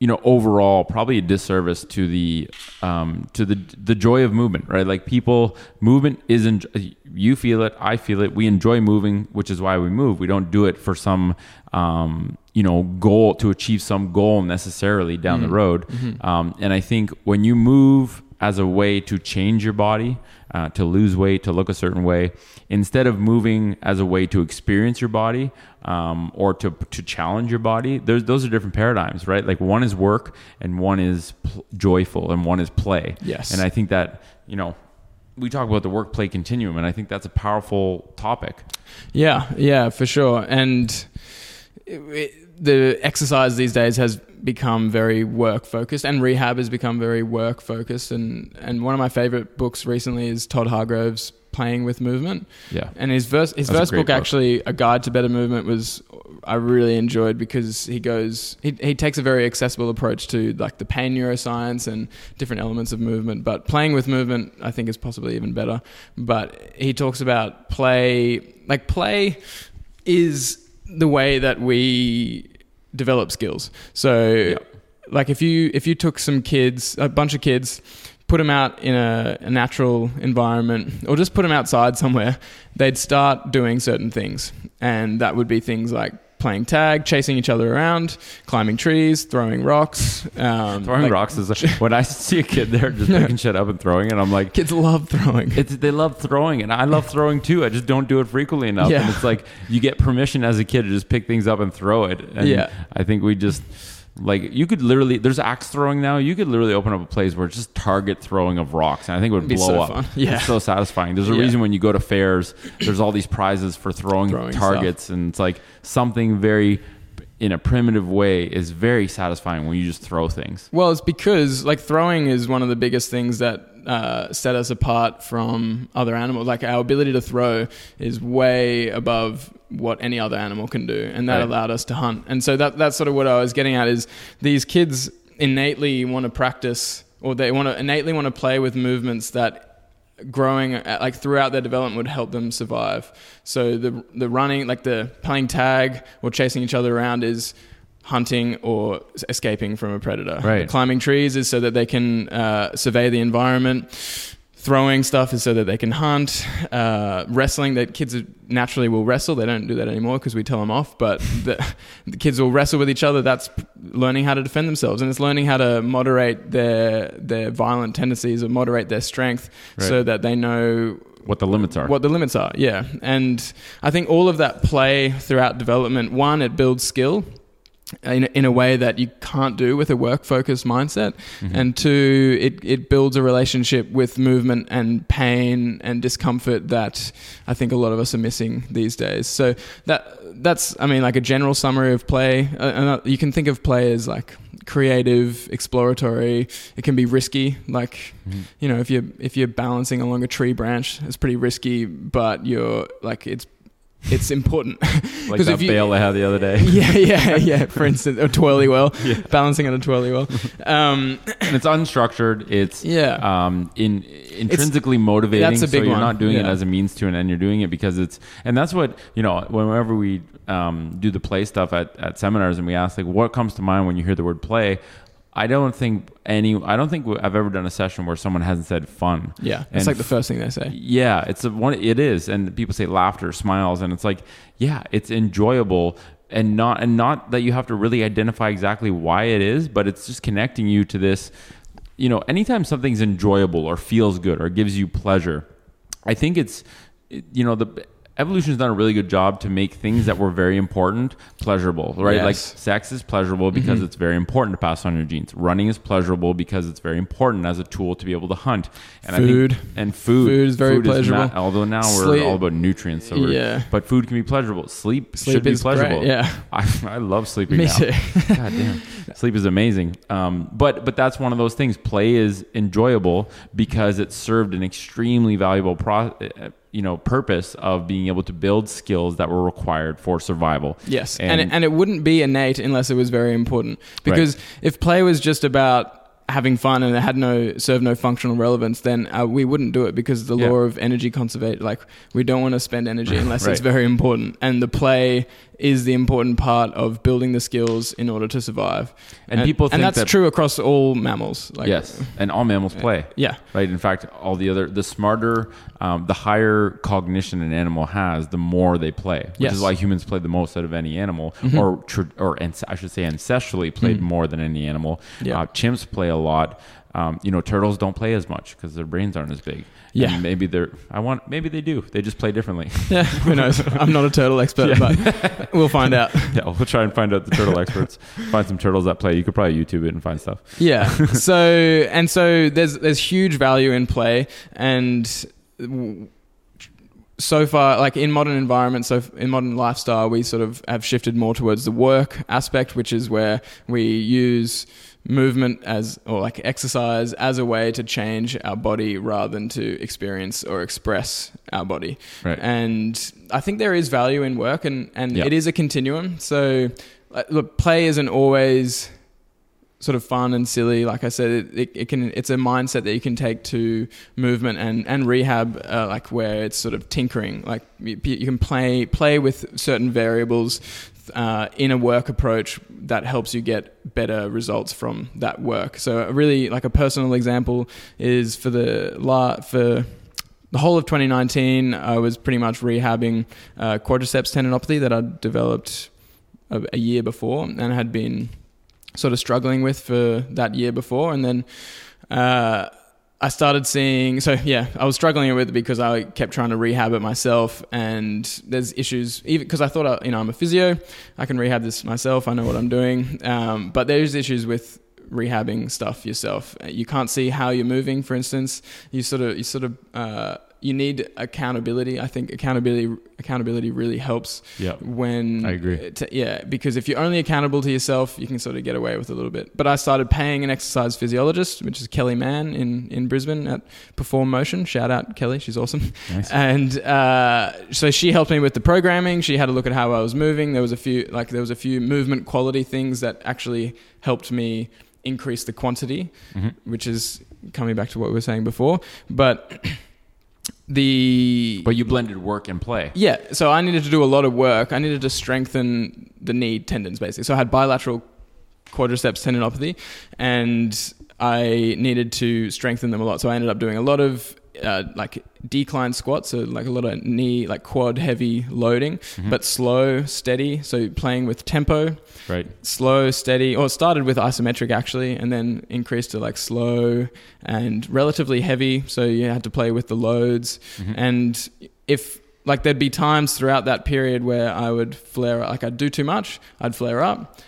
S1: you know, overall probably a disservice to the um, to the the joy of movement. Right. Like people, movement isn't. You feel it. I feel it. We enjoy moving, which is why we move. We don't do it for some. Um, you know, goal to achieve some goal necessarily down the road. Um, and I think when you move as a way to change your body, uh, to lose weight, to look a certain way, instead of moving as a way to experience your body um, or to to challenge your body. There's those are different paradigms, right? Like one is work and one is pl- joyful and one is play.
S3: Yes.
S1: and I think that you know we talk about the work play continuum, and I think that's a powerful topic.
S3: Yeah, yeah, for sure. And it, it, the exercise these days has become very work focused, and rehab has become very work focused. And and one of my favorite books recently is Todd Hargrove's Playing with Movement.
S1: Yeah.
S3: And his verse, his
S1: That's
S3: first book,
S1: book.
S3: actually, A Guide to Better Movement, was I really enjoyed because he goes, he, he takes a very accessible approach to like the pain neuroscience and different elements of movement. But playing with movement, I think, is possibly even better. But he talks about play, like play is the way that we develop skills. So, like if you if you took some kids, a bunch of kids, put them out in a, a natural environment, or just put them outside somewhere, they'd start doing certain things, and that would be things like playing tag, chasing each other around, climbing trees, throwing rocks. Um,
S1: Throwing
S3: like,
S1: rocks is *laughs* when I see a kid there just picking shit up and throwing it, I'm like,
S3: Kids love throwing.
S1: it's they love throwing and I love *laughs* throwing too. I just don't do it frequently enough.
S3: Yeah.
S1: And it's like you get permission as a kid to just pick things up and throw it. And
S3: Yeah.
S1: I think we just like you could literally there's axe throwing now. You could literally open up a place where it's just target throwing of rocks, and I think it would blow
S3: so
S1: up.
S3: fun. Yeah.
S1: it's so satisfying. There's a
S3: Yeah.
S1: reason when you go to fairs, there's all these prizes for throwing,
S3: Throwing
S1: targets, and it's like something very in a primitive way is very satisfying when you just throw things.
S3: Well, it's because like throwing is one of the biggest things that uh, set us apart from other animals. Like our ability to throw is way above what any other animal can do, and that
S1: Right.
S3: allowed us to hunt. And so that that's sort of what I was getting at is these kids innately want to practice, or they want to innately want to play with movements that growing uh, like throughout their development would help them survive. So the the running, like the playing tag or chasing each other around, is hunting or escaping from a predator.
S1: Right.
S3: Climbing trees is so that they can uh, survey the environment. Throwing stuff is so that they can hunt. Uh, wrestling, that kids naturally will wrestle. They don't do that anymore because we tell them off. But *laughs* the, the kids will wrestle with each other. That's learning how to defend themselves, and it's learning how to moderate their their violent tendencies or moderate their strength, so that they know
S1: What the limits are.
S3: what the limits are. Yeah, and I think all of that play throughout development. One, it builds skill. In, in a way that you can't do with a work focused mindset. And two, it, it builds a relationship with movement and pain and discomfort that I think a lot of us are missing these days. So that that's, I mean, like a general summary of play. Uh, uh, you can think of play as like creative, exploratory. It can be risky. Like, you know, if you're if you're balancing along a tree branch, it's pretty risky, but you're like it's it's important. *laughs*
S1: like that
S3: you-
S1: bail I had the other day. *laughs*
S3: yeah, yeah, yeah. *laughs* For instance, a twirly well, balancing on a twirly well. Um,
S1: and it's unstructured. It's
S3: Yeah.
S1: um, in intrinsically motivating.
S3: that's a big
S1: so you're
S3: one.
S1: not doing it as a means to an end. You're doing it because it's, and that's what you know. Whenever we um, do the play stuff at, at seminars, and we ask like, what comes to mind when you hear the word play? I don't think any. I don't think I've ever done a session where someone hasn't said fun.
S3: yeah, it's like the first thing they say.
S1: yeah, it's a one. It is, and people say laughter, smiles, and it's like, yeah, it's enjoyable, and not and not that you have to really identify exactly why it is, but it's just connecting you to this. You know, anytime something's enjoyable or feels good or gives you pleasure, I think it's, you know, the evolution's done a really good job to make things that were very important pleasurable, right?
S3: Yes.
S1: Like sex is pleasurable because it's very important to pass on your genes. Running is pleasurable because it's very important as a tool to be able to hunt. And
S3: Food.
S1: I think, and food,
S3: Food is very
S1: not-
S3: pleasurable.
S1: although now we're all about nutrients, so we're,
S3: Yeah.
S1: But food can be pleasurable. Sleep,
S3: Sleep
S1: should be
S3: is great,
S1: pleasurable.
S3: yeah. *laughs*
S1: I, I love sleeping.
S3: Me
S1: now.
S3: too. *laughs*
S1: God damn, sleep is amazing. Um, but but that's one of those things. Play is enjoyable because it served an extremely valuable pro, you know, purpose of being able to build skills that were required for survival.
S3: Yes, and and, it wouldn't be innate unless it was very important. Because if play was just about having fun and it had no served no functional relevance, then uh, we wouldn't do it because the
S1: Yeah.
S3: law of energy conservation, like we don't want to spend energy *laughs* unless it's very important, and the play is the important part of building the skills in order to survive.
S1: And people
S3: and that's
S1: that-
S3: true across all mammals. Like,
S1: yes, and all mammals play.
S3: yeah,
S1: right? In fact, all the other, the smarter, um, the higher cognition an animal has, the more they play. Which
S3: Yes.
S1: is why humans play the most out of any animal, or tr- or ans- I should say ancestrally played more than any animal.
S3: Yeah.
S1: Uh, chimps play a lot. Um, you know, turtles don't play as much because their brains aren't as big.
S3: Yeah.
S1: And maybe they're. I want. Maybe they do. They just play differently. *laughs*
S3: Yeah, who knows? I'm not a turtle expert, but we'll find out. *laughs*
S1: yeah, we'll try and find out the turtle *laughs* experts. Find some turtles that play. You could probably YouTube it and find stuff.
S3: Yeah. So and so there's there's huge value in play and so far like in modern environments so in modern lifestyle we sort of have shifted more towards the work aspect which is where we use movement as or like exercise as a way to change our body rather than to experience or express our body
S1: Right.
S3: and I think there is value in work, and and
S1: Yeah.
S3: it is a continuum. So, like, look, play isn't always sort of fun and silly. Like I said, it, it, it can it's a mindset that you can take to movement and and rehab, uh, like where it's sort of tinkering. Like you, you can play play with certain variables. Uh, in a work approach that helps you get better results from that work. So, a really like a personal example is for the la for the whole of 2019, I was pretty much rehabbing uh, quadriceps tendinopathy that I'd developed a, a year before and had been sort of struggling with for that year before. And then uh, I started seeing, so yeah, I was struggling with it because I kept trying to rehab it myself. And there's issues, even because I thought, I, you know, I'm a physio, I can rehab this myself, I know what I'm doing. Um, but there's issues with rehabbing stuff yourself. You can't see how you're moving, for instance. You sort of, you sort of, uh, you need accountability. I think accountability, accountability really helps
S1: Yeah.
S3: when
S1: I agree.
S3: to- yeah, because if you're only accountable to yourself, you can sort of get away with a little bit. But I started paying an exercise physiologist, which is Kelly Mann in in Brisbane at Perform Motion. Shout out Kelly, she's awesome.
S1: Nice.
S3: And uh, so she helped me with the programming. She had a look at how I was moving. There was a few like there was a few movement quality things that actually helped me increase the quantity,
S1: Mhm.
S3: which is coming back to what we were saying before. But the
S1: But you blended work and play.
S3: yeah, so I needed to do a lot of work. I needed to strengthen the knee tendons basically. So I had bilateral quadriceps tendinopathy and I needed to strengthen them a lot. So I ended up doing a lot of uh, like decline squats, so like a lot of knee, like quad heavy loading,
S1: Mhm.
S3: but slow, steady. So playing with tempo,
S1: Right.
S3: slow, steady, or started with isometric actually, and then increased to like slow and relatively heavy. So you had to play with the loads.
S1: Mhm.
S3: And if like there'd be times throughout that period where I would flare like I'd do too much, I'd flare up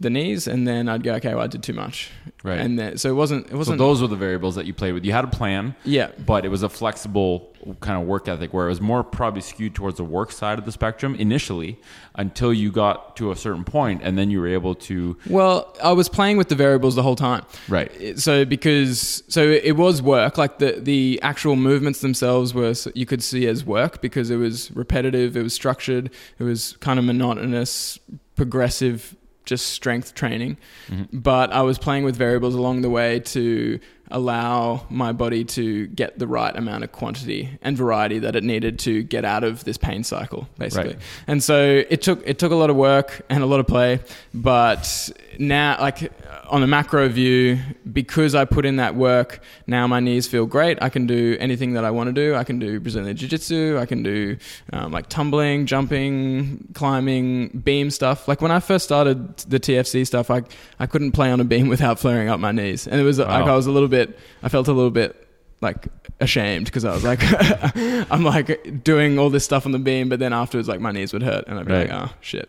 S3: the knees, and then I'd go, okay, well I did too much,
S1: Right.
S3: and then so it wasn't it wasn't
S1: those were the variables that you played with. You had a plan,
S3: yeah
S1: but it was a flexible kind of work ethic where it was more probably skewed towards the work side of the spectrum initially until you got to a certain point and then you were able to
S3: Well, I was playing with the variables the whole time.
S1: Right.
S3: So because so it was work. Like the the actual movements themselves were you could see as work because it was repetitive, it was structured, it was kind of monotonous, progressive, just strength training. Mm-hmm. But I was playing with variables along the way to allow my body to get the right amount of quantity and variety that it needed to get out of this pain cycle basically.
S1: Right.
S3: and so it took it took a lot of work and a lot of play but now like on a macro view because i put in that work now my knees feel great. I can do anything that i want to do. I can do brazilian jiu-jitsu. I can do um, like tumbling jumping climbing beam stuff. Like when i first started the tfc stuff i, I couldn't play on a beam *laughs* without flaring up my knees. And it was like i was a little bit i felt a little bit like ashamed because I was like, *laughs* I'm like doing all this stuff on the beam, but then afterwards, like my knees would hurt, and I'd be
S1: Right.
S3: like, oh shit,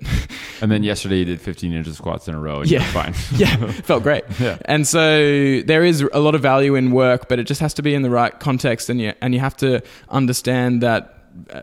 S1: and then yesterday you did 15 inches squats in a row and
S3: Yeah.
S1: fine *laughs*
S3: yeah, felt great. *laughs*
S1: Yeah.
S3: And so there is a lot of value in work, but it just has to be in the right context, and you and you have to understand that uh,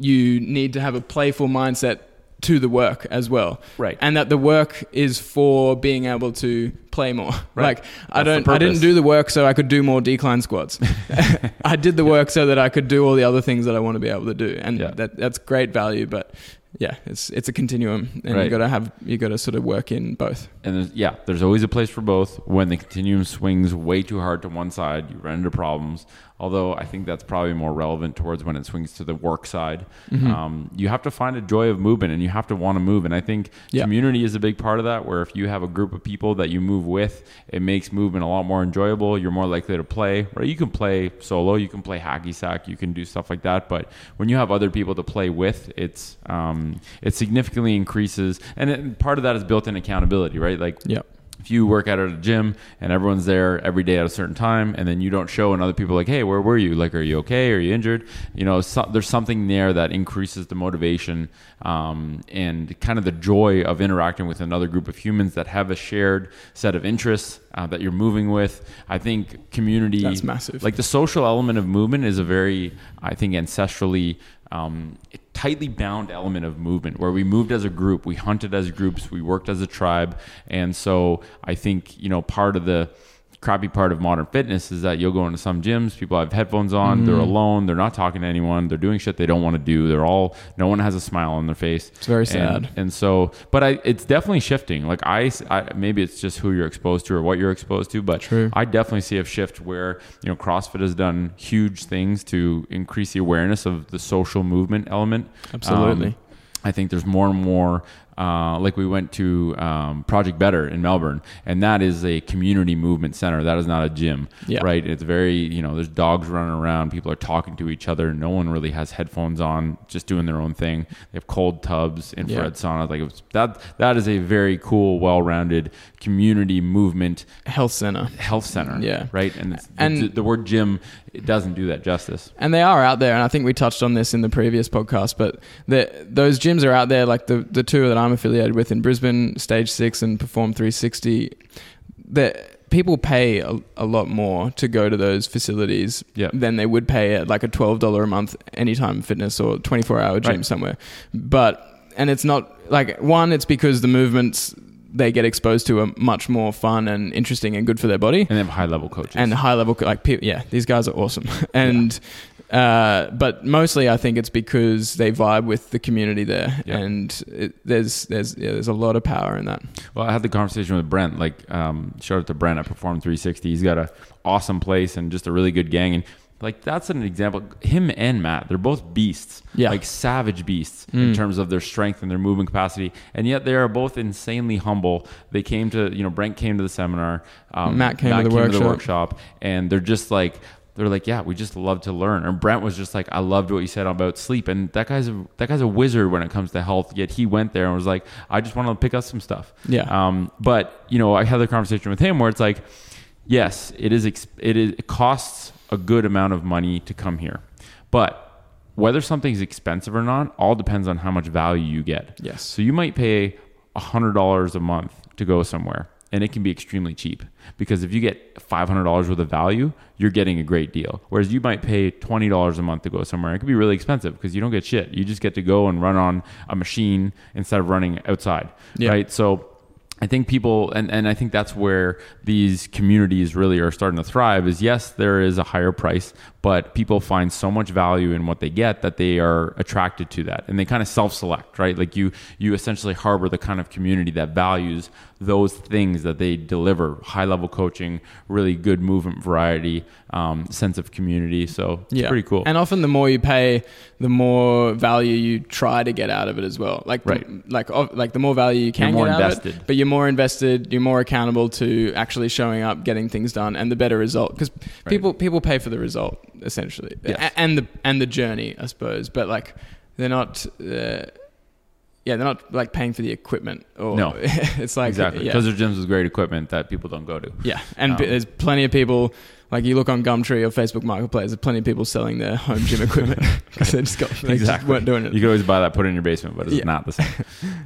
S3: you need to have a playful mindset to the work as well,
S1: Right.
S3: And that the work is for being able to play more.
S1: Right.
S3: Like I
S1: That's the
S3: don't, I didn't do the work so I could do more decline squats. *laughs* *laughs* I did the work so that I could do all the other things that I want to be able to do, and
S1: Yeah.
S3: that that's great value, but. Yeah, it's it's a continuum, and
S1: Right.
S3: you got to have you got to sort of work in both.
S1: and there's, yeah, there's always a place for both. When the continuum swings way too hard to one side, you run into problems. Although I think that's probably more relevant towards when it swings to the work side.
S3: Mm-hmm.
S1: Um, you have to find a joy of movement, and you have to want to move. And I think
S3: Yeah.
S1: community is a big part of that. Where if you have a group of people that you move with, it makes movement a lot more enjoyable. You're more likely to play. Right? You can play solo, you can play hacky sack, you can do stuff like that. But when you have other people to play with, it's um, it significantly increases. And it, part of that is built-in accountability, right? Like
S3: Yeah.
S1: If you work out at a gym and everyone's there every day at a certain time and then you don't show and other people like hey where were you? Like are you okay? Are you injured? You know so, there's something there that increases the motivation um, and kind of the joy of interacting with another group of humans that have a shared set of interests uh, that you're moving with. I think community
S3: That's massive.
S1: like the social element of movement is a very i think ancestrally um, tightly bound element of movement where we moved as a group, we hunted as groups, we worked as a tribe. And so I think, you know, part of the crappy part of modern fitness is that you'll go into some gyms, people have headphones on, they're alone, they're not talking to anyone, they're doing shit they don't want to do. They're all, no one has a smile on their face.
S3: It's very
S1: And-
S3: sad.
S1: and so, but I, it's definitely shifting. Like I, I, maybe it's just who you're exposed to or what you're exposed to, but
S3: True.
S1: I definitely see a shift where you know CrossFit has done huge things to increase the awareness of the social movement element.
S3: Absolutely.
S1: Um, I think there's more and more. Uh, like we went to um, Project Better in Melbourne, and that is a community movement center. That is not a gym,
S3: Yeah.
S1: right? It's very, you know, there's dogs running around. People are talking to each other. No one really has headphones on, just doing their own thing. They have cold tubs, infrared saunas. Like was, that. That is a very cool, well-rounded community movement
S3: Health center.
S1: health center.
S3: Yeah.
S1: Right. And, it's,
S3: And-
S1: the, the word gym it doesn't do that justice.
S3: And they are out there, and I think we touched on this in the previous podcast. But the, those gyms are out there, like the the two that I'm affiliated with in Brisbane, Stage Six and Perform 360. That people pay a, a lot more to go to those facilities
S1: Yeah.
S3: than they would pay at like a twelve dollar a month Anytime Fitness or twenty four hour gym
S1: Right.
S3: somewhere. But and it's not like one, it's because the movements they get exposed to are much more fun and interesting and good for their body
S1: And they have high level coaches.
S3: and high level like yeah these guys are awesome *laughs* and uh, but mostly I think it's because they vibe with the community there
S1: Yeah.
S3: and it, there's there's yeah, there's a lot of power in that
S1: Well, I had the conversation with Brent. Like, um, shout out to Brent at Perform 360. He's got a awesome place and just a really good gang. And like, that's an example. Him and Matt, they're both beasts.
S3: Yeah.
S1: Like savage beasts in
S3: Mm.
S1: terms of their strength and their movement capacity. And yet they are both insanely humble. They came to, you know, Brent came to the seminar. Um,
S3: Matt came to the workshop.
S1: workshop, and they're just like. They're like, yeah, we just love to learn. And Brent was just like, I loved what you said about sleep. And that guy's a that guy's a wizard when it comes to health. Yet he went there and was like, I just want to pick up some stuff.
S3: Yeah.
S1: Um, but you know, I had the conversation with him where it's like, yes, it is, it is, It costs a good amount of money to come here, but whether something's expensive or not, all depends on how much value you get.
S3: Yes.
S1: So you might pay hundred dollars a month to go somewhere, and it can be extremely cheap because if you get five hundred dollars worth of value, you're getting a great deal. Whereas you might pay twenty dollars a month to go somewhere, it could be really expensive because you don't get shit. You just get to go and run on a machine instead of running outside,
S3: Yeah.
S1: right? So. I think people, and, and I think that's where these communities really are starting to thrive. Is yes, there is a higher price, but people find so much value in what they get that they are attracted to that, and they kind of self-select, right? Like you, you essentially harbor the kind of community that values those things that they deliver: high-level coaching, really good movement variety, um, sense of community. So it's pretty cool.
S3: And often the more you pay, the more value you try to get out of it as well. Like the- like like the more value you can
S1: You're more
S3: get out of
S1: invested.
S3: it, but you're more invested. You're more accountable to actually showing up, getting things done, and the better result. Because people people pay for the result essentially,
S1: Yes.
S3: A- and the and the journey, I suppose. But like they're not. Uh, yeah, they're not like paying for the equipment. Or
S1: No. *laughs*
S3: it's like
S1: exactly
S3: yeah.
S1: because there's gyms with great equipment that people don't go to.
S3: Yeah, and
S1: Um,
S3: there's plenty of people. Like you look on Gumtree or Facebook Marketplace, there's plenty of people selling their home gym equipment *laughs* *laughs* because they just got they just weren't doing it.
S1: You could always buy that, put it in your basement, but it's
S3: Yeah.
S1: not the same.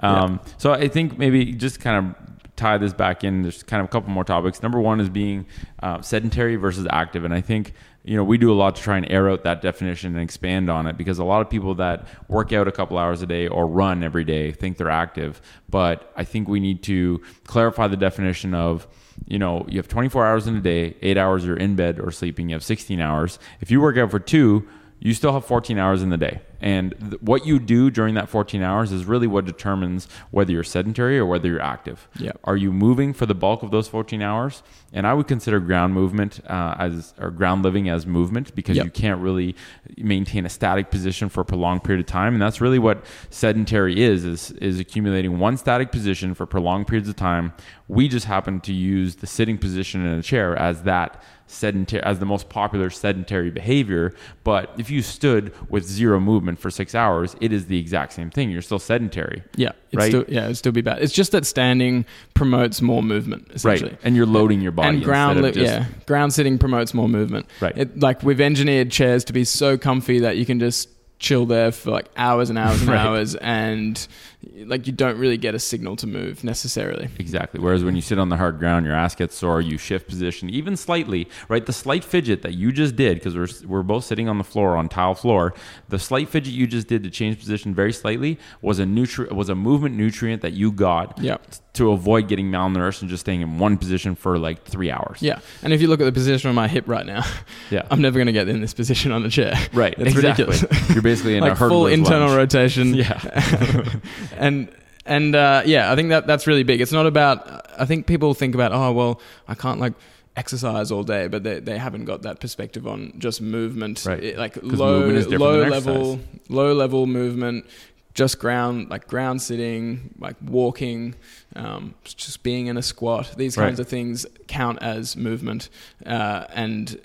S1: Um, So I think maybe just kind of tie this back in. There's kind of a couple more topics. Number one is being uh, sedentary versus active, and I think you know we do a lot to try and air out that definition and expand on it because a lot of people that work out a couple hours a day or run every day think they're active, but I think we need to clarify the definition of you know, you have 24 hours in a day, eight hours you're in bed or sleeping, you have 16 hours. If you work out for two, you still have 14 hours in the day. And th- what you do during that 14 hours is really what determines whether you're sedentary or whether you're active.
S3: Yep.
S1: Are you moving for the bulk of those 14 hours? And I would consider ground movement uh, as, or ground living as movement because
S3: Yep.
S1: you can't really maintain a static position for a prolonged period of time. And that's really what sedentary is, is, is accumulating one static position for prolonged periods of time. We just happen to use the sitting position in a chair as that sedentary as the most popular sedentary behavior but if you stood with zero movement for six hours, it is the exact same thing. You're still sedentary.
S3: Yeah, it's
S1: Right.
S3: Still, yeah, it'd still be bad. It's just that standing promotes more movement, essentially.
S1: Right. And you're loading your body.
S3: and ground, li-
S1: just,
S3: yeah, ground sitting promotes more movement.
S1: Right.
S3: It, like we've engineered chairs to be so comfy that you can just chill there for like hours and hours and *laughs*
S1: Right.
S3: hours, and like you don't really get a signal to move necessarily.
S1: Exactly. Whereas when you sit on the hard ground, your ass gets sore. You shift position, even slightly. Right. The slight fidget that you just did, because we're we're both sitting on the floor on tile floor. The slight fidget you just did to change position very slightly was a nutri- was a movement nutrient that you got
S3: Yep.
S1: To avoid getting malnourished and just staying in one position for like three hours.
S3: Yeah, and if you look at the position of my hip right now,
S1: Yeah. *laughs*
S3: I'm never going to get in this position on a chair.
S1: Right.
S3: It's
S1: exactly.
S3: ridiculous.
S1: You're basically *laughs* in a
S3: like full internal
S1: lunge.
S3: rotation. *laughs*
S1: Yeah.
S3: and and uh, yeah, I think that that's really big. It's not about. I think people think about oh well, I can't like exercise all day, but they, they haven't got that perspective on just movement,
S1: Right.
S3: Like low low level low level movement. Just ground, like ground sitting, like walking, um, just being in a squat. These
S1: Right.
S3: kinds of things count as movement, uh, and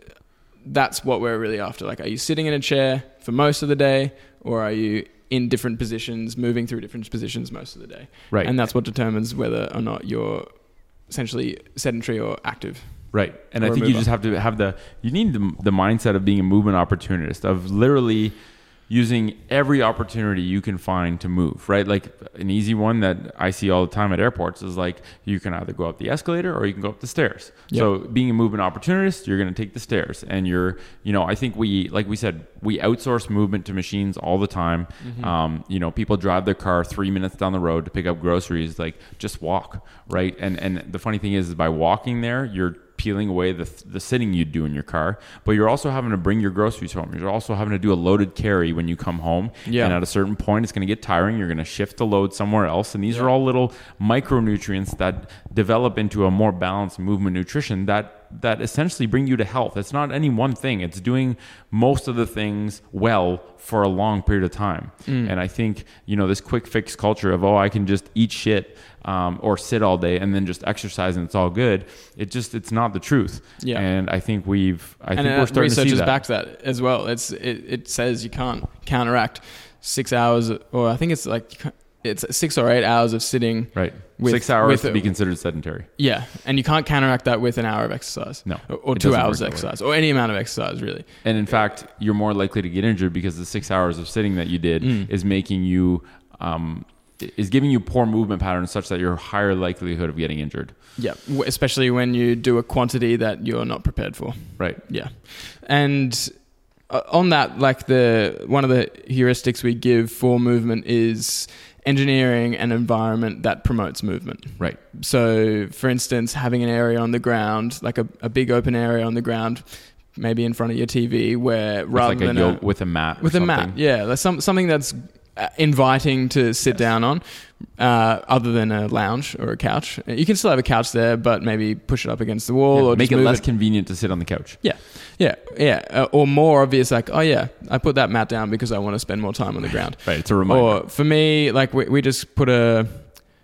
S3: that's what we're really after. Like, are you sitting in a chair for most of the day, or are you in different positions, moving through different positions most of the day?
S1: Right.
S3: And that's what determines whether or not you're essentially sedentary or active.
S1: Right. And I think you just have to have the you need the, the mindset of being a movement opportunist of literally using every opportunity you can find to move, right? Like an easy one that I see all the time at airports is like you can either go up the escalator or you can go up the stairs.
S3: Yep.
S1: So being a movement opportunist, you're going to take the stairs and you're, you know, I think we like we said, we outsource movement to machines all the time. Um, you know, people drive their car 3 minutes down the road to pick up groceries, like just walk, right? And and the funny thing is, is by walking there, you're peeling away the, the sitting you'd do in your car, but you're also having to bring your groceries home. You're also having to do a loaded carry when you come home.
S3: Yeah.
S1: And at a certain point, it's going to get tiring. You're going to shift the load somewhere else. And these are all little micronutrients that develop into a more balanced movement nutrition that that essentially bring you to health. It's not any one thing. It's doing most of the things well for a long period of time.
S3: Mm.
S1: And I think, you know, this quick fix culture of, oh, I can just eat shit um, or sit all day and then just exercise and it's all good. It just, it's not the truth.
S3: Yeah.
S1: And I think we've, I
S3: and
S1: think
S3: uh,
S1: we're starting to
S3: research
S1: see
S3: has
S1: that.
S3: backed that as well. It's it, it says you can't counteract six hours, or I think it's like you can't- it's six or eight hours of sitting.
S1: Right.
S3: with-
S1: Six hours
S3: with
S1: to be considered sedentary.
S3: Yeah, and you can't counteract that with an hour of exercise.
S1: No,
S3: or, or two hours of exercise, or any amount of exercise, really.
S1: And in fact, you're more likely to get injured because the six hours of sitting that you did
S3: Mm.
S1: is making you, um, is giving you poor movement patterns such that you're higher likelihood of getting injured.
S3: Yeah, especially when you do a quantity that you're not prepared for.
S1: Right.
S3: Yeah, and uh, on that, like the one of the heuristics we give for movement is engineering an environment that promotes movement.
S1: Right.
S3: So, for instance, having an area on the ground, like a, a big open area on the ground, maybe in front of your TV, where
S1: With
S3: rather
S1: like a
S3: than
S1: yoke with a mat.
S3: with a mat, yeah, like some, something that's uh, inviting to sit
S1: Yes.
S3: down on, uh, other than a lounge or a couch. You can still have a couch there, but maybe push it up against the wall
S1: Yeah,
S3: or
S1: make it less convenient to sit on the couch.
S3: yeah, yeah, yeah. Uh, or more obvious, like, oh yeah, I put that mat down because I want to spend more time on the ground.
S1: Right. It's a reminder.
S3: Or for me, like we, we just put a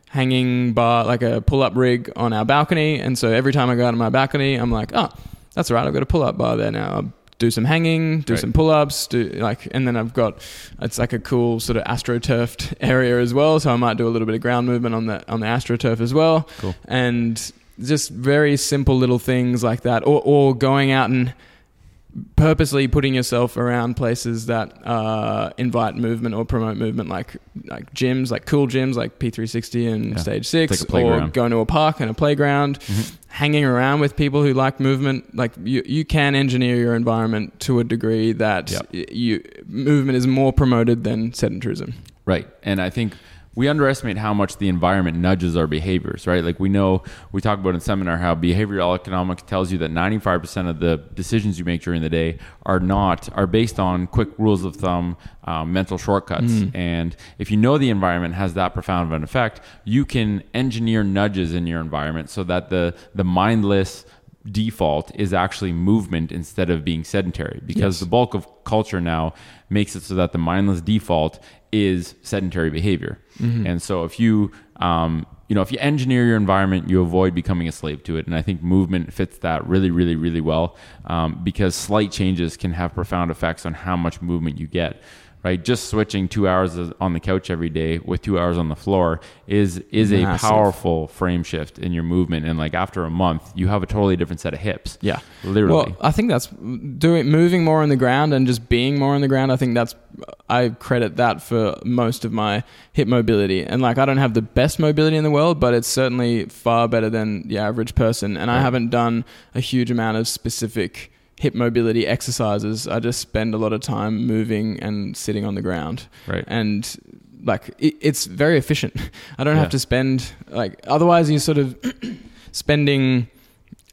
S3: hanging bar, like a pull-up rig on our balcony, and so every time I go out on my balcony, I'm like, oh, that's all right. I've got a pull-up bar there now. I'll do some hanging, do
S1: Right.
S3: some pull-ups, do like, and then I've got it's like a cool sort of astroturfed *laughs* area as well. So I might do a little bit of ground movement on the on the astroturf as well,
S1: Cool.
S3: and just very simple little things like that, or or going out and purposely putting yourself around places that uh, invite movement or promote movement, like like gyms, like cool gyms, like P360 and
S1: Yeah.
S3: Stage Six,
S1: like
S3: or going to a park and a playground,
S1: Mhm.
S3: hanging around with people who like movement. Like you, you can engineer your environment to a degree that
S1: Yep.
S3: you movement is more promoted than sedentarism.
S1: Right. And I think we underestimate how much the environment nudges our behaviors, right? Like we know, we talk about in seminar how behavioral economics tells you that 95% of the decisions you make during the day are not, are based on quick rules of thumb, um, mental shortcuts. And if you know the environment has that profound of an effect, you can engineer nudges in your environment so that the, the mindless, default is actually movement instead of being sedentary because
S3: Yes.
S1: the bulk of culture now makes it so that the mindless default is sedentary behavior. And so if you um, you know if you engineer your environment you avoid becoming a slave to it. And i think movement fits that really really really well um, because slight changes can have profound effects on how much movement you get right? Just switching two hours on the couch every day with two hours on the floor is is a powerful frame shift in your movement. And like after a month, you have a totally different set of hips.
S3: Yeah.
S1: literally.
S3: Well, I think that's doing moving more on the ground and just being more on the ground. I think that's I credit that for most of my hip mobility. And like I don't have the best mobility in the world, but it's certainly far better than the average person. And I haven't done a huge amount of specific hip mobility exercises. I just spend a lot of time moving and sitting on the ground
S1: right.
S3: and like it, it's very efficient. *laughs* I don't
S1: Yeah.
S3: have to spend like otherwise you're sort of *clears throat* spending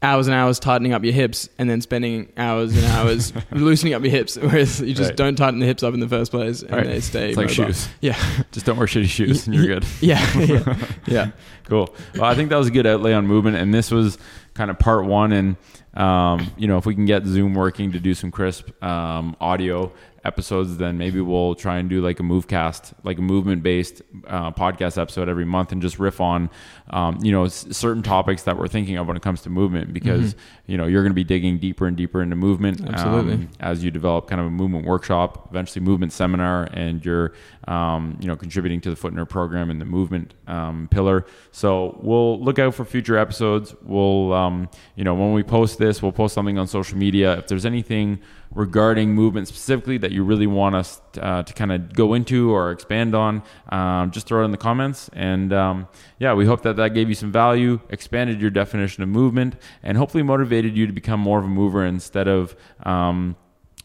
S3: hours and hours tightening up your hips and then spending hours and hours *laughs* loosening up your hips, whereas you just
S1: Right.
S3: don't tighten the hips up in the first place and
S1: Right.
S3: they stay.
S1: It's like
S3: mobile.
S1: shoes.
S3: Yeah, *laughs*
S1: Just don't wear shitty shoes and you're good.
S3: yeah, yeah, yeah. *laughs*
S1: Cool. Well, I think that was a good outlay on movement, and this was kind of part one. And um, you know, if we can get Zoom working to do some crisp um, audio episodes, then maybe we'll try and do like a movecast, like a movement-based uh, podcast episode every month, and just riff on um, you know s- certain topics that we're thinking of when it comes to movement, because you know you're going to be digging deeper and deeper into movement
S3: Absolutely.
S1: um, as you develop kind of a movement workshop, eventually movement seminar, and you're um, you know contributing to the Foot Nerd program and the movement um, pillar. So we'll look out for future episodes. We'll um, you know when we post this, we'll post something on social media. If there's anything regarding movement specifically that you really want us uh, to kind of go into or expand on, um, just throw it in the comments. And um, yeah, we hope that that gave you some value, expanded your definition of movement, and hopefully motivated you to become more of a mover instead of um,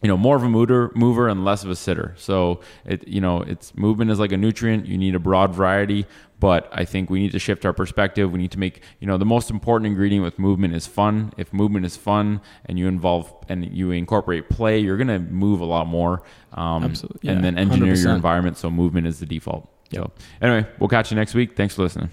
S1: you know more of a mover mover and less of a sitter. So it you know it's movement is like a nutrient. You need a broad variety but i think we need to shift our perspective. We need to make you know the most important ingredient with movement is fun. If movement is fun and you involve and you incorporate play you're going to move a lot more um,
S3: Absolutely.
S1: and then engineer your
S3: 100%.
S1: environment. So movement is the default. So anyway we'll catch you next week. Thanks for listening